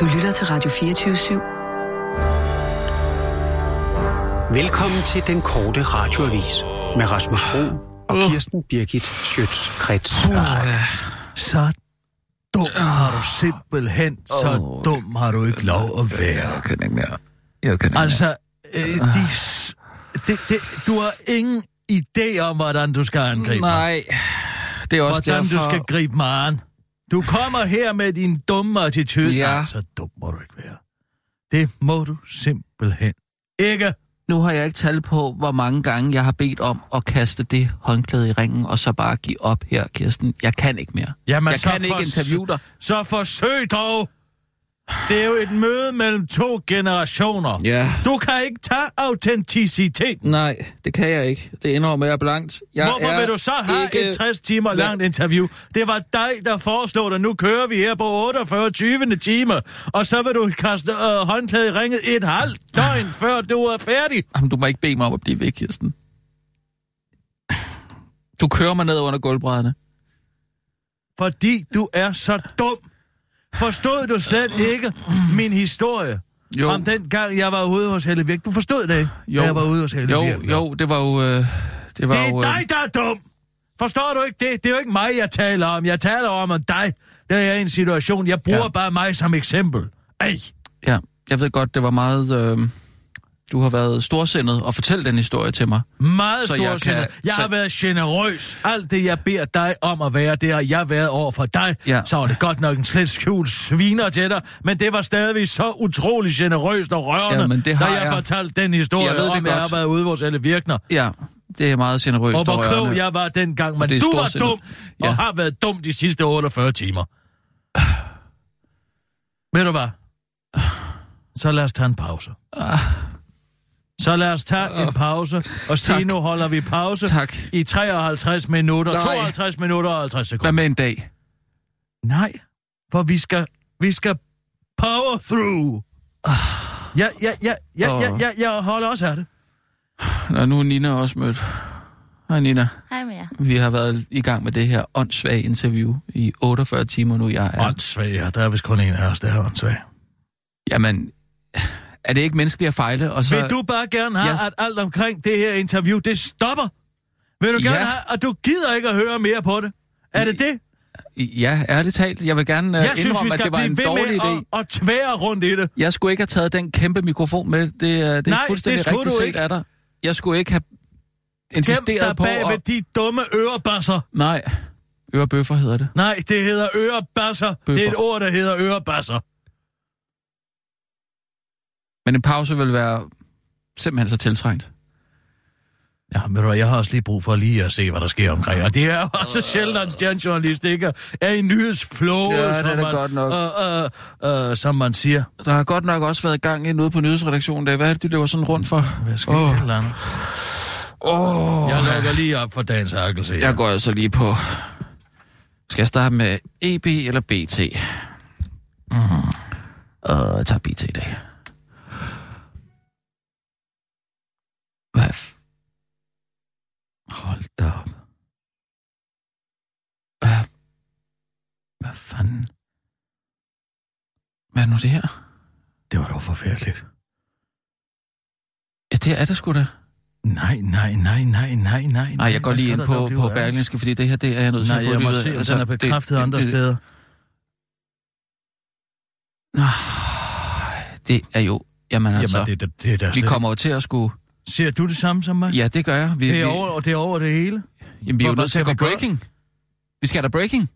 Du lytter til Radio 24 /7. Velkommen til den korte radioavis med Rasmus Bro og Kirsten Birgit Schøtz-Krets. Så dum har du simpelthen, så Åh, dum har du ikke lov at være. Jeg kan ikke mere. Jeg kan ikke Altså, øh, de, det, det, du har ingen idé om, hvordan du skal angribe mig. Nej, det er også Hvordan derfor... du skal gribe mig an. Du kommer her med din dumme attitude. Ja. Nej, så dum må du ikke være. Det må du simpelthen ikke. Nu har jeg ikke tal på, hvor mange gange jeg har bedt om at kaste det håndklæde i ringen, og så bare give op her, Kirsten. Jeg kan ikke mere. Jamen, jeg kan ikke fors- interviewe dig. Så forsøg dog. Det er jo et møde mellem to generationer. Ja. Du kan ikke tage autenticiteten. Nej, det kan jeg ikke. Det indrømmer jeg blankt. Jeg Hvorfor vil du så have ikke... et 60 timer langt interview? Det var dig, der foreslog det. Nu kører vi her på 48 20. time. Og så vil du kaste øh, håndklæde i ringet et halvt døgn, før du er færdig. Jamen, du må ikke bede mig om at blive væk, Kirsten. Du kører mig ned under gulvbrædderne. Fordi du er så dum. Forstod du slet ikke min historie? Jo. Om den gang, jeg var ude hos Helle Virk. Du forstod det ikke, Jo. jeg var ude hos Helle Jo, Virk. jo, det var jo... Øh, det var Det jo, er øh, dig, der er dum! Forstår du ikke det? Det er jo ikke mig, jeg taler om. Jeg taler om at dig. Der er en situation. Jeg bruger ja. bare mig som eksempel. Ej. Ja, jeg ved godt, det var meget... Øh, du har været storsindet og fortælle den historie til mig. Meget Så stor jeg jeg, kan- jeg så- har været generøs. Alt det, jeg beder dig om at være, det har jeg været over for dig. Ja. Så var det godt nok en slet skjult sviner til dig, men det var stadigvæk så utrolig generøst og rørende, Ja, men det har da jeg, jeg. fortalte den historie Jeg ved det om, jeg godt. har været ude hos alle virkner. Ja, det er meget generøst Og hvor og klog jeg var dengang, men du var storsindet. dum, Ja. og har været dum de sidste 48 timer. Ved du hvad? Så lad os tage en pause. Så lad os tage en pause, og sige, Tak. nu holder vi pause Tak. i 53 minutter, Nej. 52 minutter og 50 Hvad sekunder. med en dag? Nej, for vi skal, vi skal power through. Ja, ja, ja, ja, ja, ja, jeg holder også af det. Nå, nu er Nina også mødt. Hej Nina. Hej med jer. Vi har været i gang med det her åndssvage interview i 48 timer nu. Jeg er... Åndssvag, ja. Der er vist kun en af os, der er åndssvag. Jamen, er det ikke menneskeligt at fejle? Og så... Vil du bare gerne have, Yes. at alt omkring det her interview, det stopper? Vil du gerne Ja. have, at du gider ikke at høre mere på det? Er det det? Ja, ærligt talt. Jeg vil gerne uh, Jeg synes, indrømme, at skal det var en dårlig idé. at, at tvære rundt i det. Jeg skulle ikke have taget den kæmpe mikrofon med. Det, er- det er Nej, fuldstændig det rigtigt du set ikke. af dig. Jeg skulle ikke have Gem insisteret dig på bag ved at... de dumme ørebasser. Nej, ørebøffer hedder det. Nej, det hedder ørebasser. Det er et Bøffer. ord, der hedder ørebasser. Men en pause vil være simpelthen så tiltrængt. Ja, men jeg har også lige brug for lige at se, hvad der sker omkring. Og det er også sjældent, at en stjernejournalist ikke er i nyhedsflow, Ja, som, man, godt nok. Øh, øh, øh, som man siger. Der har godt nok også været gang i noget på nyhedsredaktionen. Der. Hvad er det, du løber sådan rundt for? Hvad sker oh. et eller andet? Åh, Jeg lukker lige op for dagens ærkelse. jeg går altså lige på... Skal jeg starte med EB eller BT? Mm. Uh, jeg tager BT i dag. Hvad? Hold da op. Hvad, Hvad fanden? hvad er nu det her? Det var dog forfærdeligt. Ja, det er det sgu da. Nej, nej, nej, nej, nej, nej. Nej, jeg går lige ind på, på? Berlingske, fordi det her, det er jeg nødt til Nej, at få jeg må se, om den er bekræftet andre det, steder. Det, det er jo... Jamen altså, Jamen, det, det, det er da vi kommer jo til at skulle... Ser du det samme som mig? Ja, det gør jeg. Vi, Det er over, det er over det hele. jamen, vi er jo nødt til at gå gøre? breaking. Vi skal der breaking.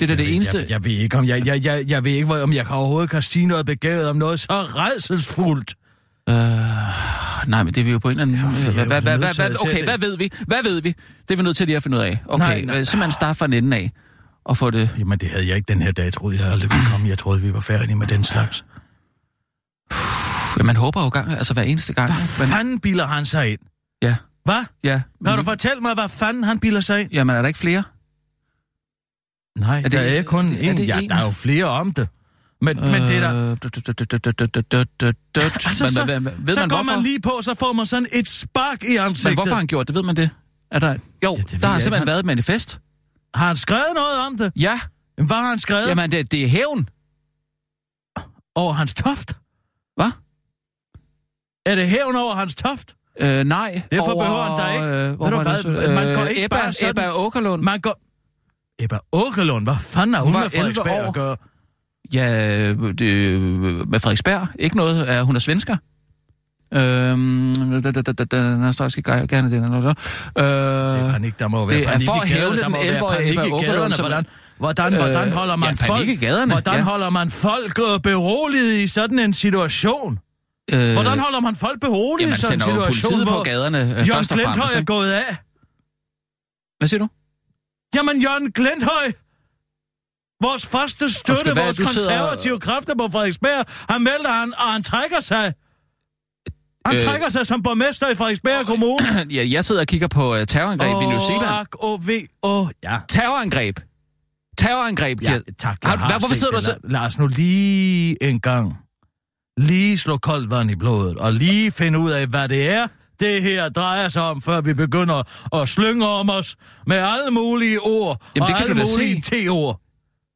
Det er da det eneste... Jeg, jeg ved ikke, om jeg, jeg, jeg, jeg ved ikke, om jeg kan overhovedet kan sige noget begavet om noget så redselsfuldt. Øh, nej, men det er vi jo på en eller anden... Til okay, hvad ved vi? Hvad ved vi? Det er vi nødt til lige at finde ud af. Okay, Nej, nej. øh, simpelthen starte fra en ende af og få det... Jamen, det havde jeg ikke den her dag, troede jeg aldrig ville komme. Jeg troede, vi var færdige med den slags. Ja, man håber jo gang, altså hver eneste gang. Hvad Men, fanden bilder han sig ind? ja, Hvad? ja. Kan du fortælle mig, hvad fanden han bilder sig ind? Jamen, er der ikke flere? Nej, Er er det- der er kun er det- er en. det Ja, en? der er jo flere om det. Men, men det der... Altså, så, men, men, ved så man går hvorfor? man lige på, så får man sådan et spark i ansigtet. Men hvorfor har han gjort det? Ved man det? Er der... Jo, det ved der har simpelthen ikke. været et manifest. Har han skrevet noget om det? Ja, Hvad har han skrevet Jamen, det, det er hævn. over hans toft? Hvad? Er det hævn over hans toft? Øh, nej. Derfor over, behøver han da ikke. Øh, hvor Ved du hvad, så? man går Øh, ikke Ebba, bare sådan- Ebba Åkerlund. Man går... Ebba Åkerlund, hvad fanden har hun, Hun med var 11 Frederiksberg år. at gøre? Ja, det, med Frederiksberg. Ikke noget. Er, hun er svensker. Øhm, da, da, da, da, da, skal gerne det. Eller, Det er øh, panik, der må være det er panik for at gaderne, der må være 11-årige panik i gaderne. Hvordan, hvordan, hvordan Øh, holder man ja, folk, hvordan holder man folk øh, beroliget i sådan en situation? Øh, Hvordan holder man folk beroliget i sådan en jo situation, politiet på hvor gaderne øh, Jørgen Glenthøj er gået af? Hvad siger du? Jamen, Jørgen Glenthøj! Vores første støtte, er vores du sidder- konservative kræfter på Frederiksberg, han melder han, og han trækker sig. Han Øh. trækker sig som borgmester i Frederiksberg Kommune. ja, jeg sidder og kigger på uh, terrorangreb i New Zealand. Åh, åh, V, åh, ja. Terrorangreb. Terrorangreb, Ja, tak. Har- har hvorfor sidder du La- Lad os nu lige en gang lige slå koldt vand i blodet, og lige finde ud af, hvad det er, det her drejer sig om, før vi begynder at slynge om os med alle mulige ord Jamen, og det kan alle du mulige T-ord.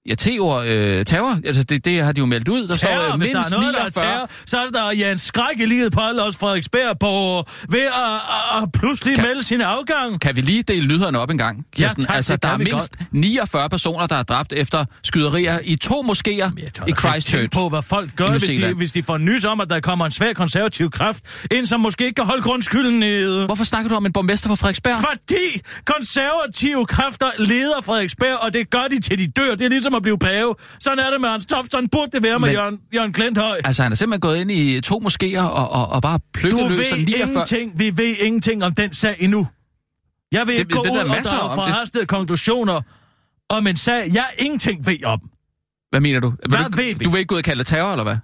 Ja, T-ord, øh, terror, altså det, det har de jo meldt ud. Der Terror, står øh, hvis der mindst er noget, der er 49. terror, så er der Jens Skræk i livet på alle os Frederiksberg på ved at, at, pludselig Kan- melde sin afgang. Kan vi lige dele nyhederne op en gang, Kirsten? tak, altså, der er mindst 49 personer, der er dræbt efter skyderier i to moskéer i Christchurch. på, hvad folk gør, hvis de, hvis de får nys om, at der kommer en svær konservativ kraft ind, som måske ikke kan holde grundskylden nede. Hvorfor snakker du om en borgmester på Frederiksberg? Fordi konservative kræfter leder Frederiksberg, og det gør de til de dør. Det er ligesom at blive pave. Sådan er det med Hans Toft, sådan burde det være med Men- Jørgen, Jørgen Glenthøj. Altså, han er simpelthen gået ind i to moskéer og, og, og bare plukket Du løs ved af 49... ingenting, vi ved ingenting om den sag endnu. Jeg vil Det- ikke gå det ud og drage om. Det- forhastede konklusioner om en sag, jeg ingenting ved om. Hvad mener du? Hvad du, ved vi? Du vil ikke gå ud og kalde det terror, eller hvad?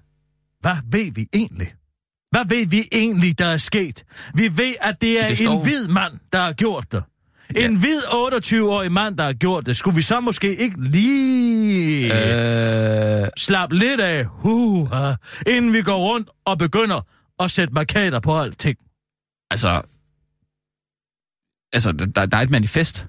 Hvad ved vi egentlig? Hvad ved vi egentlig, der er sket? Vi ved, at det er det står- en hvid mand, der har gjort det. En Ja. hvid 28-årig mand, der har gjort det. Skulle vi så måske ikke lige øh... Slappe lidt af, uh, inden vi går rundt og begynder at sætte markader på alting? altså... Altså, der, der er et manifest.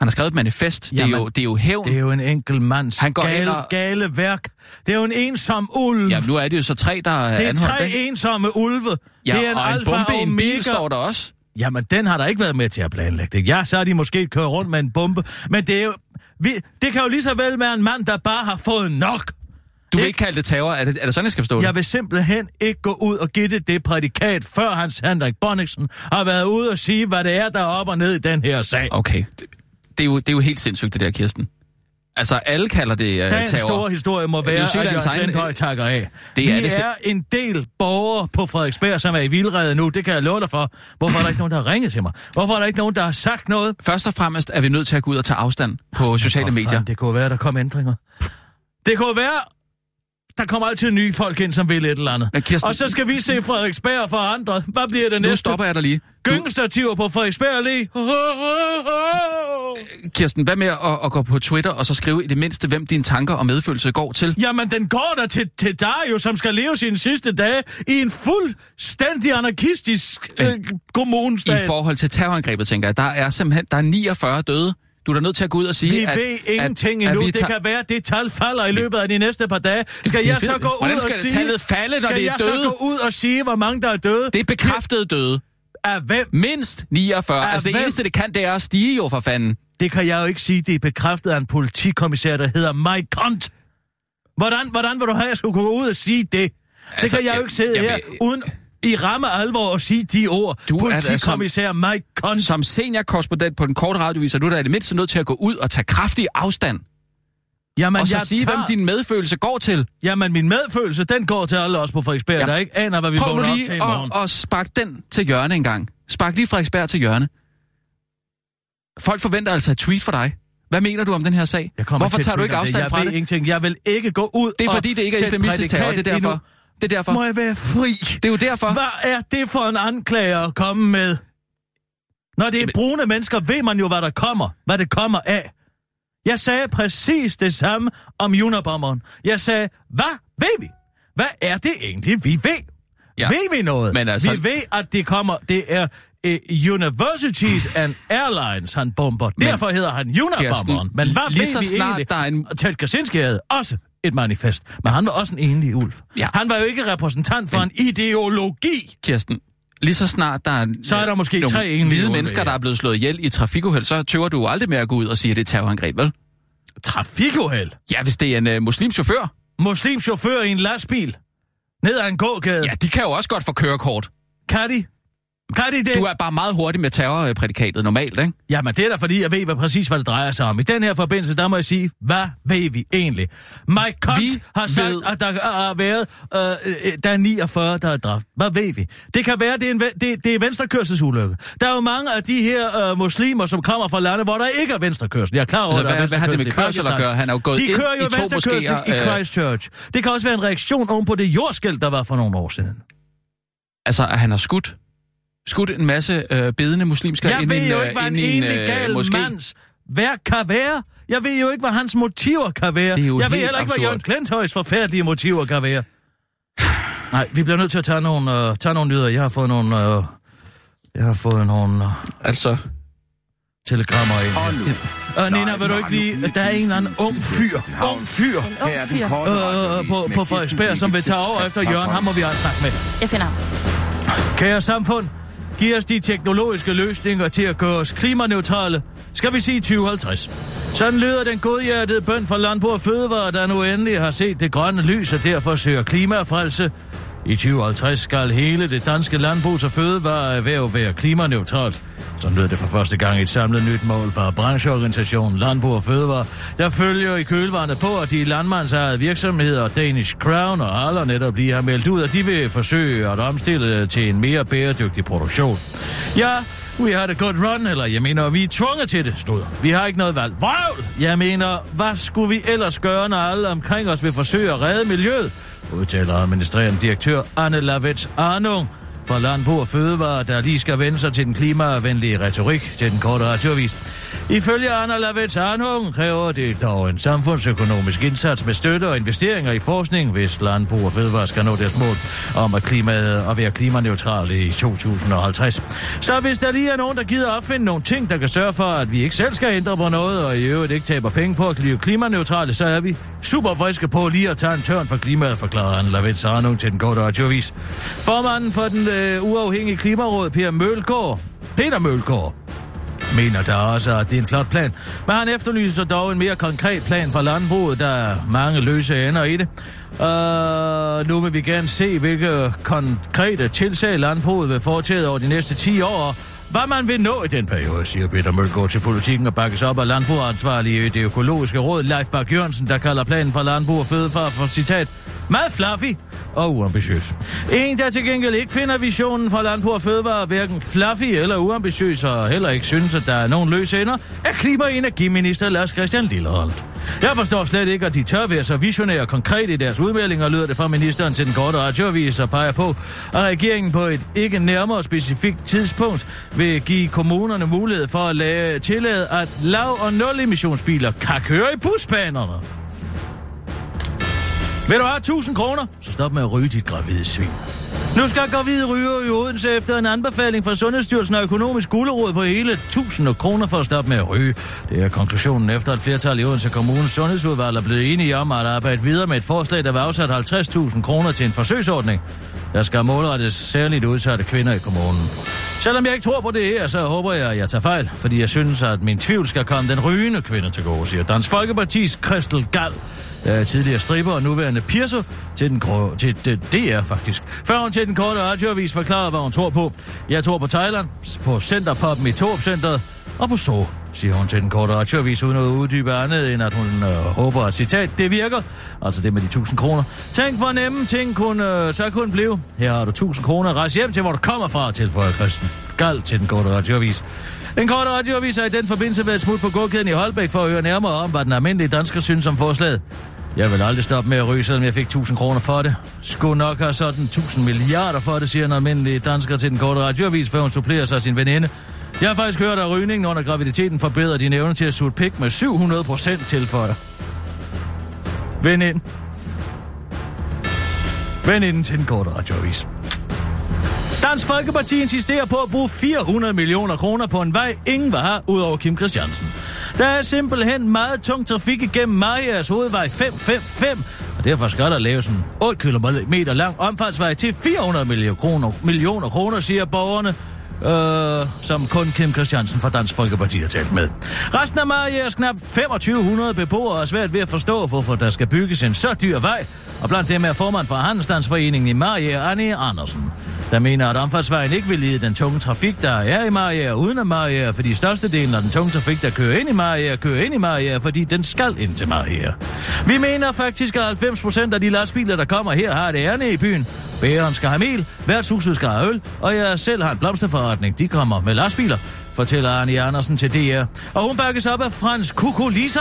Han har skrevet et manifest. Det er, Jamen, jo, det er jo hævn. Det er jo en enkelt mands Han går gale, og- gale værk. Det er jo en ensom ulv. Ja, nu er det jo så tre, der er det er anholdt, tre ikke? ensomme ulve. Ja, det er en og en alfa bombe og i en omega. bil står der også. Jamen, den har der ikke været med til at planlægge det. Ja, så har de måske kørt rundt med en bombe. Men det er jo... Vi, det kan jo lige så vel være en mand, der bare har fået nok. Du vil Ikke? kalde det terror. Er det, er det sådan, jeg skal forstå det? Jeg vil simpelthen ikke gå ud og give det det prædikat, før Hans Henrik Bonniksen har været ude og sige, hvad det er, der er op og ned i den her sag. Okay. Det, det, er jo, det er jo helt sindssygt, det der, Kirsten. Altså, alle kalder det uh, Dagens terror. store historie må være, at Jørgen Glenthøj takker af. Det Vi er det sim- er en del borgere på Frederiksberg, som er i vildrede nu. Det kan jeg love dig for. Hvorfor er der ikke nogen, der har ringet til mig? Hvorfor er der ikke nogen, der har sagt noget? Først og fremmest er vi nødt til at gå ud og tage afstand på sociale medier. Fanden, det kunne være, der kom ændringer. Det kunne være, der kommer altid nye folk ind, som vil et eller andet. Men Kirsten- Og så skal vi se Frederiksberg forandret. Hvad bliver det Nu næste? stopper jeg dig lige. Du, Gyngestativer på Frederiksberg lige. Kirsten, hvad med at, at gå på Twitter og så skrive i det mindste, hvem dine tanker og medfølelse går til? Jamen, den går der til, til Dario, som skal leve sine sidste dage i en fuldstændig anarkistisk øh, I kommunestat. forhold til terrorangrebet, tænker jeg, der er simpelthen der er 49 døde. Du er da nødt til at gå ud og sige, Vi at... ved ingenting at, endnu. vi Det tager- kan være, at det tal falder i løbet af de næste par dage. Skal det jeg så vi. gå ud Hvordan og skal sige... tallet falde, når skal det er jeg døde? så gå ud og sige, hvor mange der er døde? Det er bekræftet døde. Af hvem? Mindst 49. Af altså det hvem? eneste, det kan, det er at stige jo for fanden. Det kan jeg jo ikke sige. Det er bekræftet af en politikommissær, der hedder Mike Kont. Hvordan, hvordan vil du have, at jeg skulle gå ud og sige det? Det Altså, kan jeg jo jeg- ikke sidde jeg her vil- uden i ramme alvor at sige de ord. Du er da som- Politikommissær Mike Kont. Som seniorkorrespondent på den korte radiovis, er du da i det mindste nødt til at gå ud og tage kraftig afstand. Jamen, og så jeg sige, tager... hvem din medfølelse går til. Jamen, min medfølelse, den går til alle os på Frederiksberg, Ja. der ikke aner, hvad vi Prøv vågner op til i morgen. at, at sparke den til hjørne en gang. Spark lige Frederiksberg til hjørne. Folk forventer altså et tweet fra dig. Hvad mener du om den her sag? Hvorfor tager du ikke afstand jeg fra det? Ingenting. Jeg vil ikke gå ud Det er og fordi, det ikke er islamistisk terror. Det er derfor. Det er derfor. Må jeg være fri? Det er jo derfor. Hvad er det for en anklager at komme med? Når det er Jamen- brune mennesker, ved man jo, hvad der kommer. Hvad det kommer af. Jeg sagde præcis det samme om Unabomberen. Jeg sagde, hvad ved vi? Hvad er det egentlig, vi ved? Ja. Ved vi noget? Men altså- Vi ved, at det kommer, det er uh, Universities and Airlines, han bomber. Men- Derfor hedder han Unabomberen. Kirsten, Men hvad lige ved så vi snart egentlig? der er en- Ted Kaczynski havde også et manifest, men han var også en enlig ulv. Ja. Han var jo ikke repræsentant for Men- en ideologi. Kirsten, lige så snart der er, Så er der måske nogle tre enlige hvide mennesker, ja. der er blevet slået ihjel i trafikuheld, så tøver du aldrig med at gå ud og sige, at det er terrorangreb, vel? Trafikuheld. Ja, hvis det er en uh, muslimchauffør. Muslimchauffør i en lastbil. Ned ad en gågade. Ja, de kan jo også godt få kørekort. Kan de? Kan de det? Du er bare meget hurtig med terrorprædikatet normalt, ikke? Jamen, det er da fordi, jeg ved hvad præcis, hvad det drejer sig om. I den her forbindelse, der må jeg sige, hvad ved vi egentlig? Mike Kant Vi har sagt, ved- at der har været, øh, øh, der er 49, der er dræbt. Hvad ved vi? Det kan være, det er en, det, det er venstrekørselsulykke. Der er jo mange af de her øh, muslimer, som kommer fra lande, hvor der ikke er venstrekørsel. Jeg er klar over, Altså, er hvad- hvad har det med kørsel at gøre? Han er jo gået de ind kører jo i venstrekørsel i øh. Christchurch. Det kan også være en reaktion oven på det jordskæld, der var for nogle år siden. Altså, at han har skudt, skudt en masse øh, bedende muslimske Jeg ind i ved en, jo øh, ikke, hvad en ind i en, øh, gal moské. mands værk kan være. Jeg ved jo ikke, hvad hans motiver kan være. Det er jo jeg ved heller ikke, hvad absurd. Jørgen Klenthøjs forfærdelige motiver kan være. Nej, vi bliver nødt til at tage nogle, uh, tage nogle nyheder. Jeg har fået nogle... Uh, jeg har fået nogle uh, Altså, telegrammer ind. Og nu, Og Nina, vil du ikke lige... Der er en eller anden ung fyr. Ung fyr. En ung her den fyr. Øh, på, på Frederiksberg, som vil tage over efter Jørgen. Ham må vi også snakke med. Jeg finder ham. Kære samfund, giver os de teknologiske løsninger til at gøre os klimaneutrale. Skal vi sige 2050? Sådan lyder den godhjertede bøn fra Landbrug og Fødevare, der nu endelig har set det grønne lys og derfor søger klimafrelse. I 2050 skal hele det danske landbrugs- og fødevareerhverv være klimaneutralt. Sådan lød det for første gang et samlet nyt mål fra brancheorganisationen Landbrug og Fødevare, der følger i kølvandet på, at de landmandsejede virksomheder Danish Crown og Aller netop lige har meldt ud, at de vil forsøge at omstille til en mere bæredygtig produktion. Ja, We had a good run, eller jeg mener, vi er tvunget til det, stod. Vi har ikke noget valg. Vrøvl! Jeg mener, hvad skulle vi ellers gøre, når alle omkring os vil forsøge at redde miljøet? Udtaler administrerende direktør Anne Lavets Arnung fra Landbrug og Fødevare, der lige skal vende sig til den klimavenlige retorik til den korte radioavis. Ifølge Anna Lavets Arnung kræver det dog en samfundsøkonomisk indsats med støtte og investeringer i forskning, hvis Landbrug og Fødevare skal nå deres mål om at, klimaet, at være klimaneutral i 2050. Så hvis der lige er nogen, der gider opfinde nogle ting, der kan sørge for, at vi ikke selv skal ændre på noget, og i øvrigt ikke taber penge på at blive klimaneutrale, så er vi super friske på lige at tage en tørn for klimaet, forklarer Anna Lavets Arnung til den korte radioavis. Formanden for den øh, uafhængige klimaråd, Per Mølgaard, Peter Mølgaard, mener der også, at det er en flot plan. Men han efterlyser dog en mere konkret plan for landbruget, der er mange løse ender i det. Uh, nu vil vi gerne se, hvilke konkrete tilsag landbruget vil foretage over de næste 10 år, hvad man vil nå i den periode, siger Peter Mølgaard til politikken og bakkes op af landbrugansvarlige i det økologiske råd, Leif Bak Jørgensen, der kalder planen for landbrug og fødefar for citat meget fluffy og uambitiøs. En, der til gengæld ikke finder visionen for landbrug og fødevare hverken fluffy eller uambitiøs, og heller ikke synes, at der er nogen løse ender, er klima- og energiminister Lars Christian Lilleholdt. Jeg forstår slet ikke, at de tør være så visionære og konkrete i deres udmeldinger, lyder det fra ministeren til den korte radioavis og peger på, at regeringen på et ikke nærmere specifikt tidspunkt vil give kommunerne mulighed for at lade, tillade, at lav- og nul-emissionsbiler kan køre i busbanerne. Vil du have 1000 kroner? Så stop med at ryge dit gravide svin. Nu skal gravide ryger i Odense efter en anbefaling fra Sundhedsstyrelsen og økonomisk gulerod på hele 1000 kroner for at stoppe med at ryge. Det er konklusionen efter et flertal i Odense Kommunes sundhedsudvalg er blevet enige om at arbejde videre med et forslag, der var afsat 50.000 kroner til en forsøgsordning, der skal målrettes særligt udsatte kvinder i kommunen. Selvom jeg ikke tror på det her, så håber jeg, at jeg tager fejl, fordi jeg synes, at min tvivl skal komme den rygende kvinde til gode, siger Dansk Folkepartis Kristel Gall, er tidligere stripper og nuværende pirser til, den grå, til det, DR faktisk. Før hun til den korte radioavis forklarede, hvad hun tror på. Jeg tror på Thailand, på Centerpoppen i Torp Centeret og på Så, siger hun til den korte radioavis, uden at uddybe andet, end at hun øh, håber, at citat, det virker. Altså det med de 1000 kroner. Tænk, hvor nemme ting kunne, øh, så kunne blive. Her har du 1000 kroner. Rejs hjem til, hvor du kommer fra, tilføjer Christen. Gald til den korte radioavis. Den korte radioavis har i den forbindelse været smut på gåkæden i Holbæk for at høre nærmere om, hvad den almindelige dansker synes om forslaget. Jeg vil aldrig stoppe med at ryge, selvom jeg fik 1000 kroner for det. Skulle nok have sådan 1000 milliarder for det, siger en almindelig dansker til den korte radioavis, før hun supplerer sig sin veninde. Jeg har faktisk hørt, at rygningen under graviditeten forbedrer dine evner til at suge pik med 700 procent tilføjer. Venind. Veninden til den korte radioavis. Dansk Folkeparti insisterer på at bruge 400 millioner kroner på en vej, ingen vil have, udover Kim Christiansen. Der er simpelthen meget tung trafik igennem Marias hovedvej 555, og derfor skal der laves en 8 km lang omfartsvej til 400 millioner kroner, millioner kroner, siger borgerne, øh, som kun Kim Christiansen fra Dansk Folkeparti har talt med. Resten af Marias knap 2500 beboere er svært ved at forstå, hvorfor der skal bygges en så dyr vej, og blandt dem er formand for Handelsstandsforeningen i Marie, Anne Andersen der mener, at omfartsvejen ikke vil lide den tunge trafik, der er i Maria uden af Maria, fordi størstedelen af den tunge trafik, der kører ind i Maria, kører ind i Maria, fordi den skal ind til Maria. Vi mener faktisk, at 90 procent af de lastbiler, der kommer her, har det ærne i byen. Bæren skal have mel, værtshuset skal have øl, og jeg selv har en blomsterforretning. De kommer med lastbiler, fortæller Arne Andersen til DR. Og hun bakkes op af Frans Kukulisa,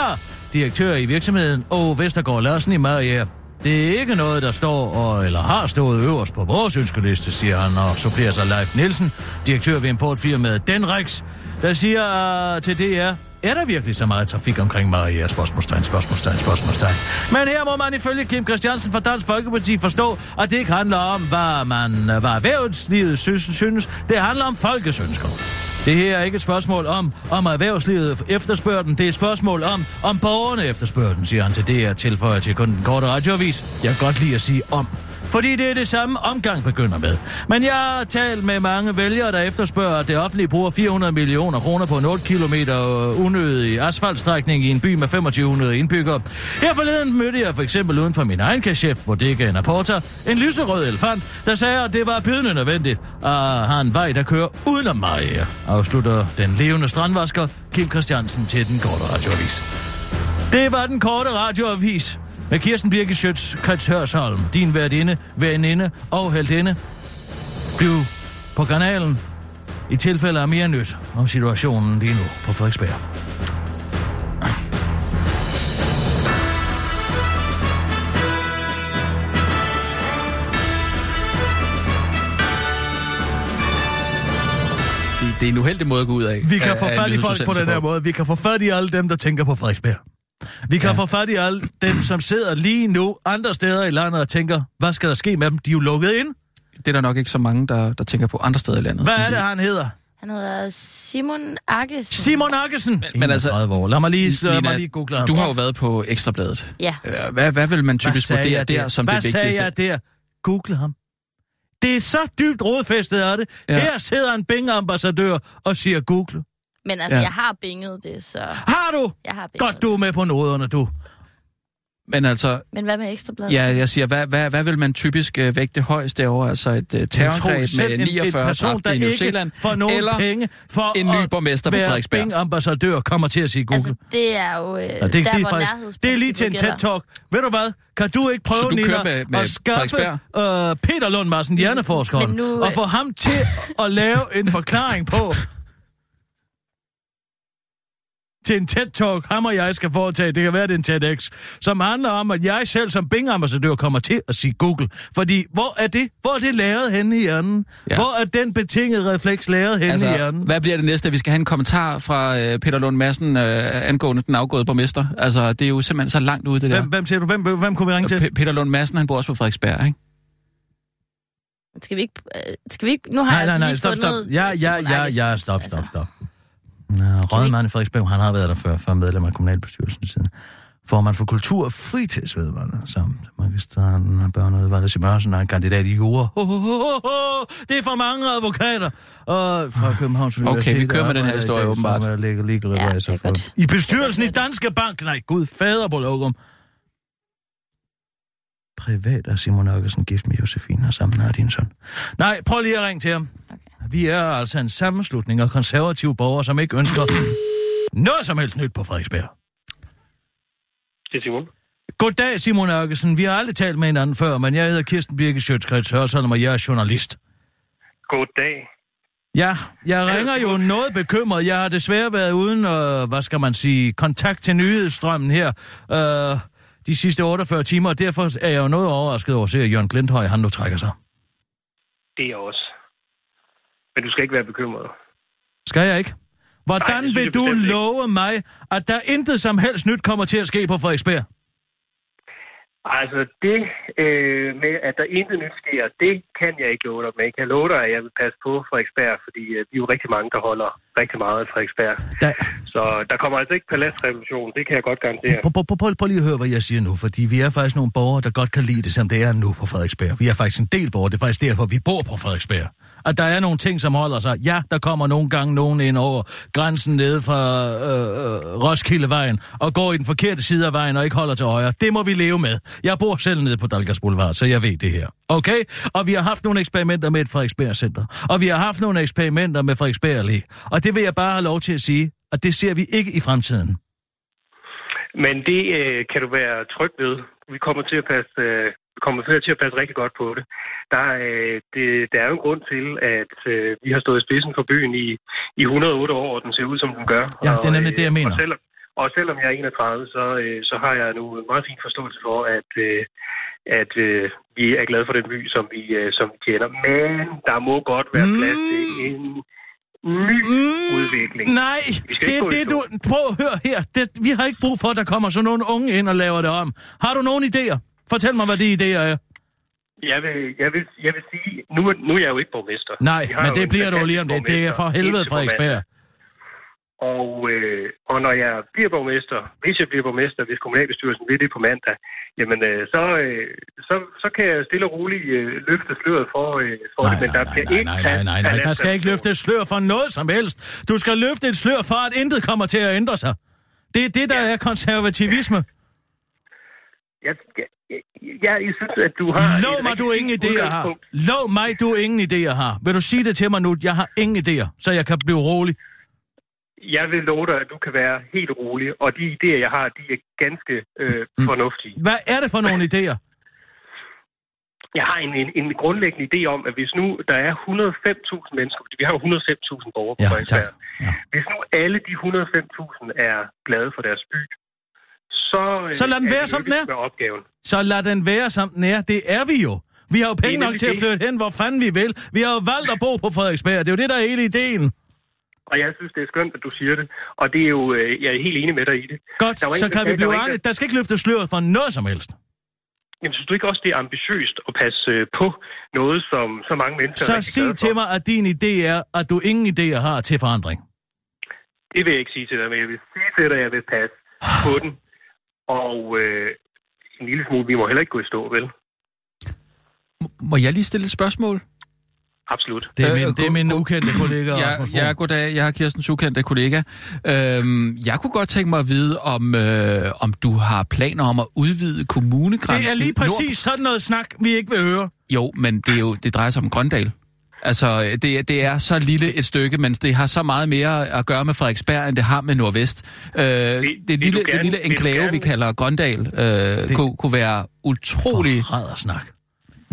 direktør i virksomheden, og Vestergaard Larsen i Maria. Det er ikke noget, der står og, eller har stået øverst på vores ønskeliste, siger han, og supplerer sig Leif Nielsen, direktør ved importfirmaet Denrex, der siger uh, til DR, er der virkelig så meget trafik omkring Maria? Spørgsmålstegn, spørgsmålstegn, spørgsmålstegn. Men her må man ifølge Kim Christiansen fra Dansk Folkeparti forstå, at det ikke handler om, hvad man hvad erhvervslivet synes. Det handler om folkesønsker. Det her er ikke et spørgsmål om, om erhvervslivet efterspørger den. Det er et spørgsmål om, om borgerne efterspørger den, siger han til DR, tilføjer til kun den korte radioavis. Jeg kan godt lide at sige om fordi det er det samme omgang begynder med. Men jeg har talt med mange vælgere, der efterspørger, at det offentlige bruger 400 millioner kroner på en 8 km øh, unødig asfaltstrækning i en by med 2500 indbyggere. Her forleden mødte jeg for eksempel uden for min egen kachef, Bodega Naporta, en lyserød elefant, der sagde, at det var bydende nødvendigt at have en vej, der kører udenom mig. Afslutter den levende strandvasker Kim Christiansen til den korte radioavis. Det var den korte radioavis med Kirsten Birke Schøtz, Krets Hørsholm, din værtinde, veninde og heldinde. Bliv på kanalen i tilfælde af mere nyt om situationen lige nu på Frederiksberg. Det er en uheldig måde at gå ud af. Vi kan få fat i folk på den her måde. Vi kan få fat i alle dem, der tænker på Frederiksberg. Vi kan ja. få fat i alle dem, som sidder lige nu andre steder i landet og tænker, hvad skal der ske med dem? De er jo lukket ind. Det er der nok ikke så mange, der, der tænker på andre steder i landet. Hvad er det, han hedder? Han hedder Simon Akkesen. Simon Akkesen? Men, men altså, år. Lad mig lige, lad mig lige google ham. Du har jo været på Ekstrabladet. Ja. Hvad, hvad vil man typisk vurdere der som hvad det vigtigste? Hvad sagde jeg der? Google ham. Det er så dybt rodfæstet er det. Ja. Her sidder en Bing-ambassadør og siger Google. Men altså, ja. jeg har binget det, så... Har du? Jeg har binget Godt, du er med på noderne, du. Men altså... Men hvad med ekstrabladet? Ja, jeg siger, hvad, hvad, hvad vil man typisk uh, vægte højst derovre? Altså et uh, terrorangreb med 49 person, der i New Zealand? for nogen eller penge for en ny borgmester på Frederiksberg? Bing ambassadør kommer til at sige Google. Altså, det er jo... Ja, det, der, det, er faktisk, det er lige til en TED-talk. Ved du hvad? Kan du ikke prøve, du Nina, med, med at skaffe uh, Peter Lund Madsen, hjerneforskeren, nu, og få ham til at lave en forklaring på, til en TED-talk, ham og jeg skal foretage, det kan være, det er en TEDx, som handler om, at jeg selv som Bing-ambassadør kommer til at sige Google. Fordi, hvor er det? Hvor er det lavet henne i hjernen? Ja. Hvor er den betingede refleks lavet henne altså, i hjernen? Hvad bliver det næste? Vi skal have en kommentar fra øh, Peter Lund Madsen øh, angående den afgåede borgmester. Altså, det er jo simpelthen så langt ude, det der. Hvem, hvem siger du? Hvem, hvem kunne vi ringe til? P- Peter Lund Madsen, han bor også på Frederiksberg, ikke? Skal vi ikke... Øh, skal vi ikke... Nu har nej, jeg nej, altså nej, stop, stop, stop. Ja, ja, ja, ja, stop, stop, stop. Ja, Rødmand i Frederiksberg, han har været der før, før medlem af kommunalbestyrelsen siden. Formand for kultur og fritidsudvalget samt magistran og børneudvalget Sim Ørsen er en kandidat i jura. Ho, ho, ho, ho. Det er for mange advokater. Og fra Københavns Okay, vi kører med den her historie åbenbart. Som ligger legal ja, advisor for. I bestyrelsen i Danske Bank. Nej, gud fader på lokum. Privat er Simon Ørkesen gift med Josefine og sammen har din søn. Nej, prøv lige at ringe til ham. Okay. Vi er altså en sammenslutning af konservative borgere, som ikke ønsker noget som helst nyt på Frederiksberg. Det er Simon. Goddag, Simon Ørkesen. Vi har aldrig talt med hinanden før, men jeg hedder Kirsten Birke Sjøtskreds Hørsholm, og jeg er journalist. Goddag. Ja, jeg ringer jo noget bekymret. Jeg har desværre været uden, øh, hvad skal man sige, kontakt til nyhedsstrømmen her øh, de sidste 48 timer, og derfor er jeg jo noget overrasket over at se, at Jørgen Glenthøj, han nu trækker sig. Det er også. Men du skal ikke være bekymret. Skal jeg ikke? Hvordan Nej, vil du love mig, at der intet som helst nyt kommer til at ske på Frederiksberg? Altså det øh, med, at der intet nyt sker, det kan jeg ikke love dig. Men jeg kan love dig, at jeg vil passe på Frederiksberg, fordi øh, vi er jo rigtig mange, der holder rigtig meget af Frederiksberg. Da, Så der kommer altså ikke paladsrevolution, det kan jeg godt garantere. prøv lige at høre, hvad jeg siger nu, fordi vi er faktisk nogle borgere, der godt kan lide det, som det er nu på Frederiksberg. Vi er faktisk en del borgere, det er faktisk derfor, vi bor på Frederiksberg. At der er nogle ting, som holder sig. Ja, der kommer nogle gange nogen ind over grænsen nede fra øh, øh, Roskildevejen og går i den forkerte side af vejen og ikke holder til højre. Det må vi leve med. Jeg bor selv nede på Dalgas Boulevard, så jeg ved det her. Okay? Og vi har haft nogle eksperimenter med et Frederiksberg Center. Og vi har haft nogle eksperimenter med Frederiksberg Allé. Og det vil jeg bare have lov til at sige, at det ser vi ikke i fremtiden. Men det øh, kan du være tryg ved. Vi kommer til at passe, øh, vi kommer til at passe rigtig godt på det. Der, øh, det. Der er jo en grund til, at øh, vi har stået i spidsen for byen i, i 108 år, og den ser ud, som den gør. Ja, det er nemlig og, det, jeg øh, mener. Og selvom, og selvom jeg er 31, så, øh, så har jeg nu en meget fin forståelse for, at, øh, at øh, vi er glade for den by, som vi, øh, som vi kender. Men der må godt være plads til en ny udvikling. Nej, det er det, du... Prøv at høre her. Det, vi har ikke brug for, at der kommer sådan nogle unge ind og laver det om. Har du nogle idéer? Fortæl mig, hvad de idéer er. Jeg vil, jeg vil, jeg vil sige, nu, nu er jeg jo ikke borgmester. Nej, men det bliver du lige om det. Det er for helvede, Frederiksberg. Og, øh, og når jeg bliver borgmester, hvis jeg bliver borgmester, hvis kommunalbestyrelsen vil det på mandag, jamen øh, så, øh, så, så kan jeg stille og roligt øh, løfte sløret for, øh, for Nej, det. Men nej, der nej, bliver nej, ikke nej, nej, nej, nej. Der skal ikke løfte et slør for noget som helst. Du skal løfte et slør for, at intet kommer til at ændre sig. Det er det, der er konservativisme. Jeg, jeg, jeg, jeg, jeg synes, at du har... Lov mig, du ingen idéer har. Lov mig, du ingen idéer har. Vil du sige det til mig nu? Jeg har ingen idéer, så jeg kan blive rolig. Jeg vil love dig, at du kan være helt rolig, og de idéer, jeg har, de er ganske øh, Mm. fornuftige. Hvad er det for nogle idéer? Jeg har en, en, en grundlæggende idé om, at hvis nu der er 105.000 mennesker, fordi vi har jo 105.000 borgere på Ja, Frederiksberg. Ja. hvis nu alle de 105.000 er glade for deres by, så, øh, Så lad den være, som den er. opgaven. Så lad den være, som den er. Det er vi jo. Vi har jo penge nok til at flytte hen, hvor fanden vi vil. Vi har jo valgt at bo på Frederiksberg. Det er jo det, der er hele ideen. Og jeg synes, det er skønt, at du siger det. Og det er jo, øh, jeg er helt enig med dig i det. Godt, Der var så en, der kan vi der blive en, enige. Der skal ikke løfte sløret for noget som helst. Jamen, synes du ikke også, det er ambitiøst at passe øh, på noget, som så mange mennesker er Så sig til mig, at din idé er, at du ingen idéer har til forandring. Det vil jeg ikke sige til dig, men jeg vil sige til dig, at jeg vil passe på den. Og øh, en lille smule, vi må heller ikke gå i stå, vel? Må jeg lige stille et spørgsmål? Absolut. Det er Øh, min, øh, det er min go- ukendte kollega, Ja, Rasmus Brun. ja, goddag. Jeg er Kirstens ukendte kollega. Øhm, jeg kunne godt tænke mig at vide, om, øh, om du har planer om at udvide kommunegrænsen. Det er lige præcis sådan noget snak, vi ikke vil høre. Jo, men det, er jo, det drejer sig om Grøndal. Altså, det, det er så lille et stykke, men det har så meget mere at gøre med Frederiksberg, end det har med Nordvest. Øh, det, det, lille, du det gerne- lille enklave, vi gerne- kalder Grøndal, øh, det... kunne, kunne være utrolig... snak.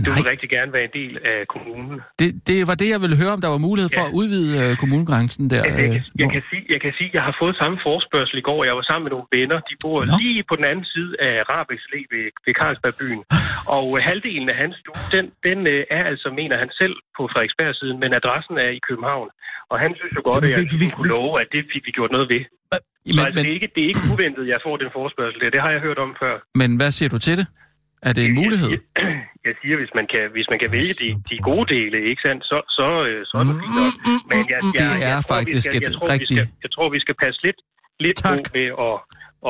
Du vil rigtig gerne være en del af kommunen. det, det var det, jeg ville høre, om der var mulighed for Ja. at udvide øh, kommunegrænsen der. Altså, jeg, kan, jeg, nord- kan sige, jeg kan sige, at jeg har fået samme forspørgsel i går. Jeg var sammen med nogle venner. De bor Nå. Lige på den anden side af Rabex Allé ved, ved Carlsbergbyen. Og øh, halvdelen af hans stue, den, den øh, er altså, mener han selv, på Frederiksberg-siden, men adressen er i København. Og han synes jo godt, Vi- at jeg vi- vi- kunne love, at det fik vi gjort noget ved. Så men, altså, men, det, er ikke, det er ikke uventet, jeg får den forspørgsel der. Det har jeg hørt om før. men hvad siger du til det? Er det en mulighed? Jeg, siger- jeg siger, hvis man kan, hvis man kan vælge de, de gode dele, ikke sandt, så, så, øh, så er det fint nok. Men jeg, jeg, Det er jeg tror, faktisk vi skal, jeg tror, rigtig- Vi skal, jeg tror, vi skal passe lidt, lidt Tak. på med at,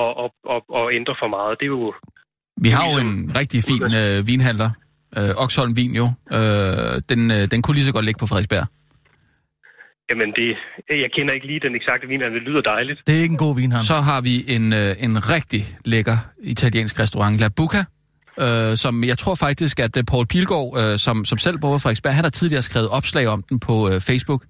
at, at, at, at ændre for meget. Det er jo... Vi har jo en rigtig fin øh, vinhandler, øh, Oxholm Vin jo. Øh, den, øh, den kunne lige så godt ligge på Frederiksberg. Jamen, det, jeg kender ikke lige den eksakte vin, men det lyder dejligt. Det er ikke en god vinhandel. Så har vi en, øh, en rigtig lækker italiensk restaurant, La Buca, øh, som jeg tror faktisk, at øh, Paul Pilgaard, øh, som, som selv bor på Frederiksberg, han har tidligere skrevet opslag om den på øh, Facebook.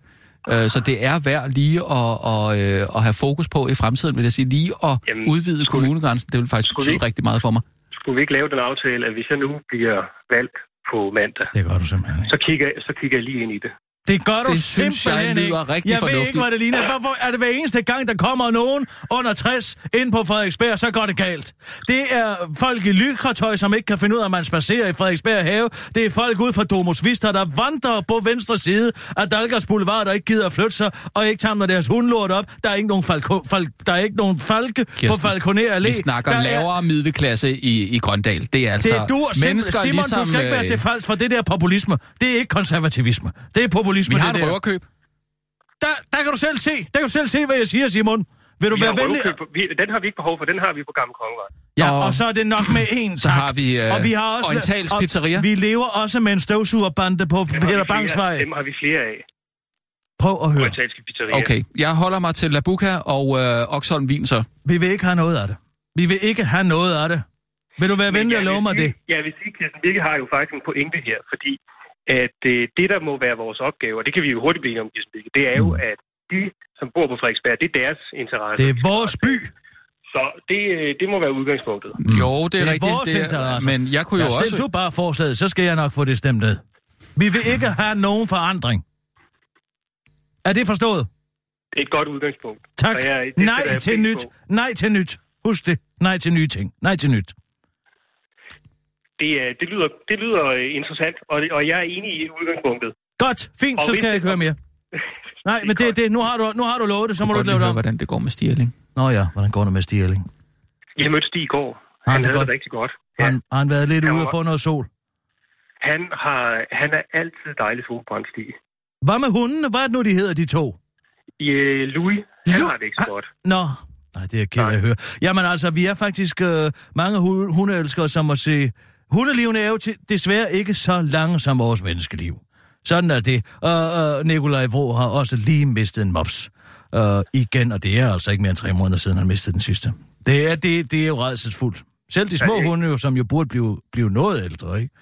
Øh, så det er værd lige at, og, øh, at have fokus på i fremtiden, vil jeg sige. Lige at Jamen, udvide skulle- kommunegrænsen, det vil faktisk betyde ikke- rigtig meget for mig. Skulle vi ikke lave den aftale, at hvis jeg nu bliver valgt på mandag, Det gør du simpelthen ikke. så kigger, så kigger jeg lige ind i det. Det gør du Det synes jeg simpelthen lyder ikke. jeg ved fornuftigt. ikke, hvad det ligner. Hvorfor er det hver eneste gang, der kommer nogen under 60 ind på Frederiksberg, så går det galt. Det er folk i lykretøj, som ikke kan finde ud af, at man spacerer i Frederiksberg have. Det er folk ud fra Domus Vista, der vandrer på venstre side af Dalgas Boulevard, der ikke gider at flytte sig, og ikke tager deres hundlort op. Der er ikke nogen, falko, falk, der er ikke nogen falke på Kirsten, Falconer Allé. Vi snakker der er- lavere middelklasse i, i Grøndal. Det er altså det er du, mennesker Simon, ligesom... du skal ikke være øh, til falsk for det der populisme. Det er ikke konservativisme. Det er populisme, Vi har det et der. røverkøb. Der, der kan du selv se. Der kan du selv se, hvad jeg siger, Simon. Vil du Vi være venlig? røvkøb på- vi, den har vi ikke behov for, den har vi på Gamle Kongevej. Ja, Og- og så er det nok med en Så tak. har vi, øh, og vi har også, Orientals og Pizzeria. Vi lever også med en støvsugerbande på Dem Peter Bangsvej. Dem har vi flere af. Prøv at høre. Orientalske pizzeria. Okay, jeg holder mig til Labuka og øh, Oxholm Vin så. Vi vil ikke have noget af det. Vi vil ikke have noget af det. Vil du være venlig at love mig det? vil sige, at Kirsten Birke har jo faktisk en pointe her, fordi at øh, det, der må være vores opgave, og det kan vi jo hurtigt blive om, det er jo, at de, som bor på Frederiksberg, det er deres interesse. Det er vores by. Så det, øh, det må være udgangspunktet. Jo, det er, Det er rigtigt. vores interesse. men jeg kunne jo Ja, stil også... du bare forslaget, så skal jeg nok få det stemt ned. Vi vil ikke have nogen forandring. Er det forstået? Det er et godt udgangspunkt. Tak. Jeg, det Nej til nyt. på. Nej til nyt. Husk det. Nej til nye ting. Nej til nyt. Det, øh, det, lyder, det lyder øh, interessant, og, og jeg er enig i udgangspunktet. Godt. Fint, Og så skal jeg ikke høre mere. Nej, men det, det, nu, har du, nu har du lovet det, så må du lige lave det om. hvordan det går med Stirling. Nå ja, hvordan går det med Stirling? Jeg mødte Stig i går. Har Han han det havde godt? det rigtig godt. Har han, har han været lidt Han ude og få noget sol? Han, har, han er altid dejlig solbrændt, Stig. Hvad med hundene? Hvad er det nu, de hedder, de to? Øh, Louis, han Lu- har det ikke så godt. Nå, nej, det er jeg ked af at høre. Jamen altså, vi er faktisk øh, mange hu- hundeelskere, som må se... Hundelivene er jo til, desværre ikke så lange som vores menneskeliv. Sådan er det. Og øh, Nikolaj Vro har også lige mistet en mops. Øh, igen, og det er altså ikke mere end tre måneder siden, han mistede den sidste. Det er, det, det er jo redselsfuldt. Selv de små er- hunde, jo, som jo burde blive, blive noget ældre, ikke?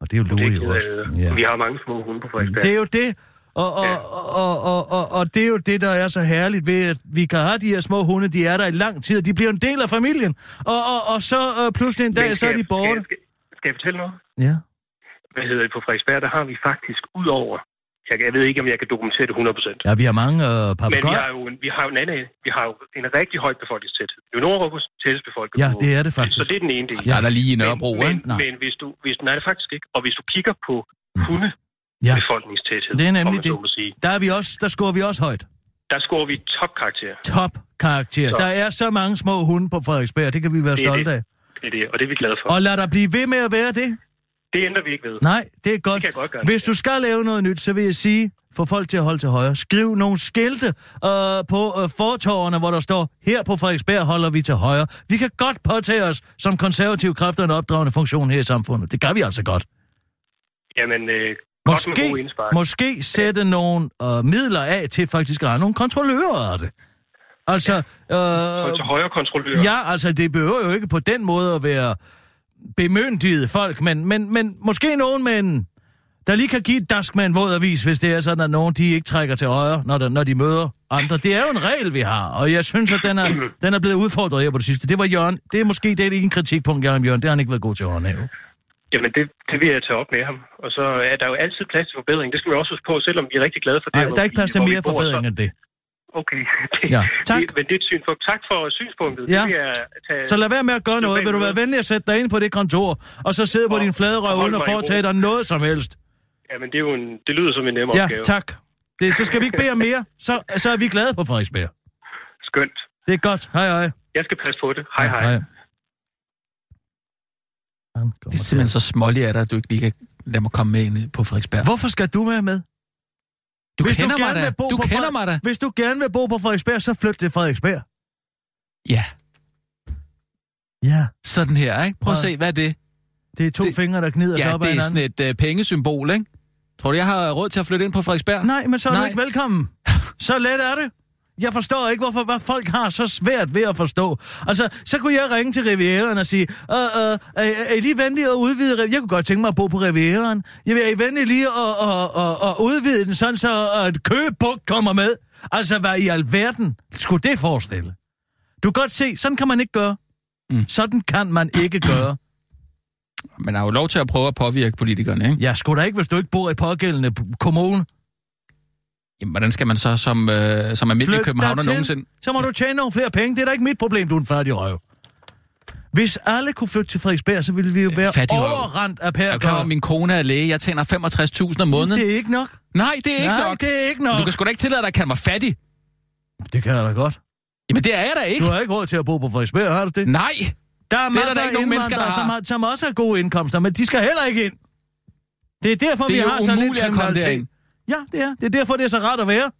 Og det er jo Louis jo også. øh, Ja. Vi har mange små hunde på Frederiksberg. Det er jo det. Og, og, Ja. og, og, og, og det er jo det, der er så herligt ved, at vi kan have de her små hunde, de er der i lang tid, og de bliver en del af familien. Og, og, og så øh, pludselig en dag, Men så er de borte. Skal, skal, jeg fortælle noget? Ja. Hvad hedder det? På Frederiksberg, der har vi faktisk ud over... Jeg, jeg ved ikke, om jeg kan dokumentere det 100%. ja, vi har mange øh, Men vi har jo en, vi har jo en anden, vi har jo en rigtig høj befolkningstæthed. Det er jo Nordeuropas tættest befolkede Ja, det er det faktisk. Så det er den ene del. Jeg er der lige i Nørrebro, men, ikke? men, Nej. men hvis du, hvis, nej, det er faktisk ikke. Og hvis du kigger på hunde Ja. befolkningstæthed, Det er nemlig det. sige, Der, er vi også, der scorer vi også højt. der scorer vi topkarakter. Top karakter. Så. Der er så mange små hunde på Frederiksberg, det kan vi være er stolte af. Det er det, og det er vi glade for. Og lad der blive ved med at være det. Det ændrer vi ikke ved. Nej, det er godt. kan jeg godt gøre. Hvis du skal lave noget nyt, så vil jeg sige, få folk til at holde til højre. Skriv nogle skilte øh, på øh, fortorvene, hvor der står, her på Frederiksberg holder vi til højre. Vi kan godt påtage os som konservative kræfter en opdragende funktion her i samfundet. Det gør vi altså godt. Jamen, øh, godt Måske, indspark. måske sætte nogle øh, midler af til faktisk at have nogle kontrollører af det. Altså, Og øh, til højre kontrollør. Ja, altså det behøver jo ikke på den måde at være bemyndigede folk, men, men, men måske nogen med en, der lige kan give et dask med en våd avis, hvis det er sådan, at nogen de ikke trækker til højre, når, der, når de møder andre. Det er jo en regel, vi har, og jeg synes, at den er, den er blevet udfordret her på det sidste. Det var Jørgen. Det er måske det er ikke en kritikpunkt, Jørgen Jørgen. Det har han ikke været god til at håndhæve. Jamen, det, det vil jeg tage op med ham. Og så er der jo altid plads til forbedring. Det skal vi også huske på, selvom vi er rigtig glade for det. Nej, der er ikke plads til mere forbedring Så, end det. Okay. Det, Ja, tak. Det, men det er et synspunkt. Tak for synspunktet. Ja. Det jeg tage... Så lad være med at gøre noget. Vil du være venlig at sætte dig ind på det kontor, og så sidde på din flade røv uden at foretage dig noget som helst? Jamen, det, er jo en, det lyder som en nem Ja, opgave. tak. Det, så skal vi ikke bede om mere. Så, så er vi glade på Frederiksberg. Skønt. Det er godt. Hej, hej. Jeg skal passe på det. Hej, hej. Kommer Det er simpelthen så småligt af dig, at du ikke lige kan lade mig komme med ind på Frederiksberg. Hvorfor skal du være med? Du Hvis kender mig gerne da. bo Du kender mig da. Hvis du gerne vil bo på Frederiksberg, så flyt til Frederiksberg. Ja, Ja, sådan her, ikke? Prøv at Ja. se, hvad er det? det er to Det- fingre, der gnider sig Ja, op ad det er hinanden. sådan et uh, pengesymbol, ikke? Tror du, jeg har råd til at flytte ind på Frederiksberg? Nej, men så er du Nej. ikke velkommen. Så let er det. Jeg forstår ikke, hvorfor hvad folk har så svært ved at forstå. Altså, så kunne jeg ringe til Rivieraen og sige, øh, øh, er, er I lige venlige at udvide Jeg kunne godt tænke mig at bo på Rivieraen. Jeg vil, er I venlige lige at, at, at, at udvide den, sådan så at køgebugt kommer med? Altså, hvad i alverden skulle det forestille? Du kan godt se, sådan kan man ikke gøre. Mm. Sådan kan man ikke gøre. Man har jo lov til at prøve at påvirke politikerne, ikke? Ja, skulle da ikke, hvis du ikke bor i pågældende kommune. Jamen, hvordan skal man så som, øh, som almindelig Flyt københavner dertil, nogensinde... Så må du tjene nogle flere penge. Det er da ikke mit problem, du er en fattig røv. Hvis alle kunne flytte til Frederiksberg, så ville vi jo være fattig overrendt af Jeg er klar min kone er læge. Jeg tjener 65.000 om måneden. Det er ikke nok. Nej, det er ikke Nej, nok. det er ikke nok. Du kan sgu da ikke tillade dig at kalde mig fattig. Det kan jeg da godt. Jamen, det er jeg da ikke. Du har ikke råd til at bo på Frederiksberg, har du det? Nej. Der er der masser da af ikke nogen mennesker, der som, har. har, som også har gode indkomster, men de skal heller ikke ind. Det er derfor, Det vi er jo har så lidt umuligt at komme kriminalitet. Ja, det er. Det er derfor, det er så rart at være.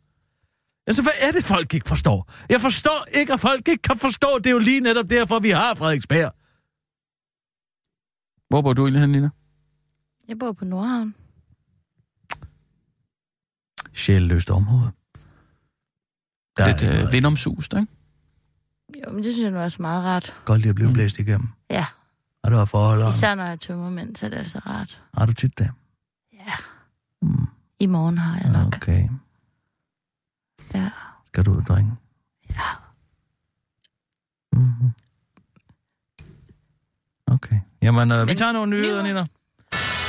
Altså, hvad er det, folk ikke forstår? Jeg forstår ikke, at folk ikke kan forstå. Det er jo lige netop derfor, vi har Frederiksberg. Hvor bor du egentlig hen, Lina? Jeg bor på Nordhavn. Sjælløst område. Der Lidt er øh, vindomsust, ikke? Jo, men det synes jeg nu også er meget rart. Godt lige at blive blæst igennem. Ja, Og du har forhold især når jeg tømmer mænd, så er det altså rart. Har du tit det? Ja. Mm. I morgen har jeg nok. Okay. Ja. Skal du ud drikke? Ja. Mm-hmm. Okay. Jamen, øh, vi Men- tager nogle nyheder. Nina.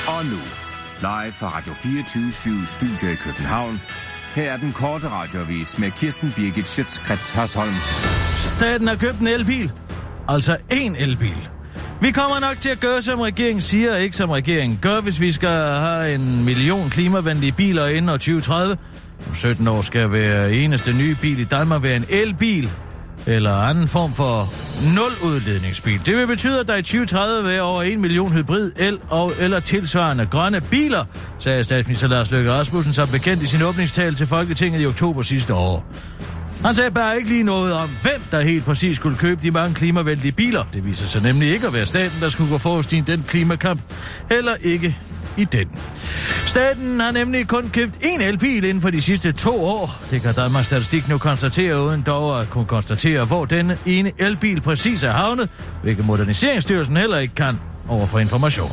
Og nu, live fra Radio 24 Studio i København. Her er den korte radiovis med Kirsten Birgit Schøtzgrads Hasholm. Staten har købt en elbil. Altså en elbil. Vi kommer nok til at gøre, som regeringen siger, og ikke som regeringen gør, hvis vi skal have en million klimavenlige biler inden år 2030. Om 17 år skal være eneste nye bil i Danmark være en elbil, eller anden form for nuludledningsbil. Det vil betyde, at der i 2030 vil være over 1 million hybrid, el og eller tilsvarende grønne biler, sagde statsminister Lars Løkke Rasmussen som bekendt i sin åbningstale til Folketinget i oktober sidste år. Han sagde bare ikke lige noget om, hvem der helt præcis skulle købe de mange klimavenlige biler. Det viser sig nemlig ikke at være staten, der skulle gå forrest i den klimakamp. Heller ikke i den. Staten har nemlig kun købt én elbil inden for de sidste to år. Det kan Danmarks Statistik nu konstatere, uden dog at kunne konstatere, hvor denne ene elbil præcis er havnet, hvilket Moderniseringsstyrelsen heller ikke kan overfor information.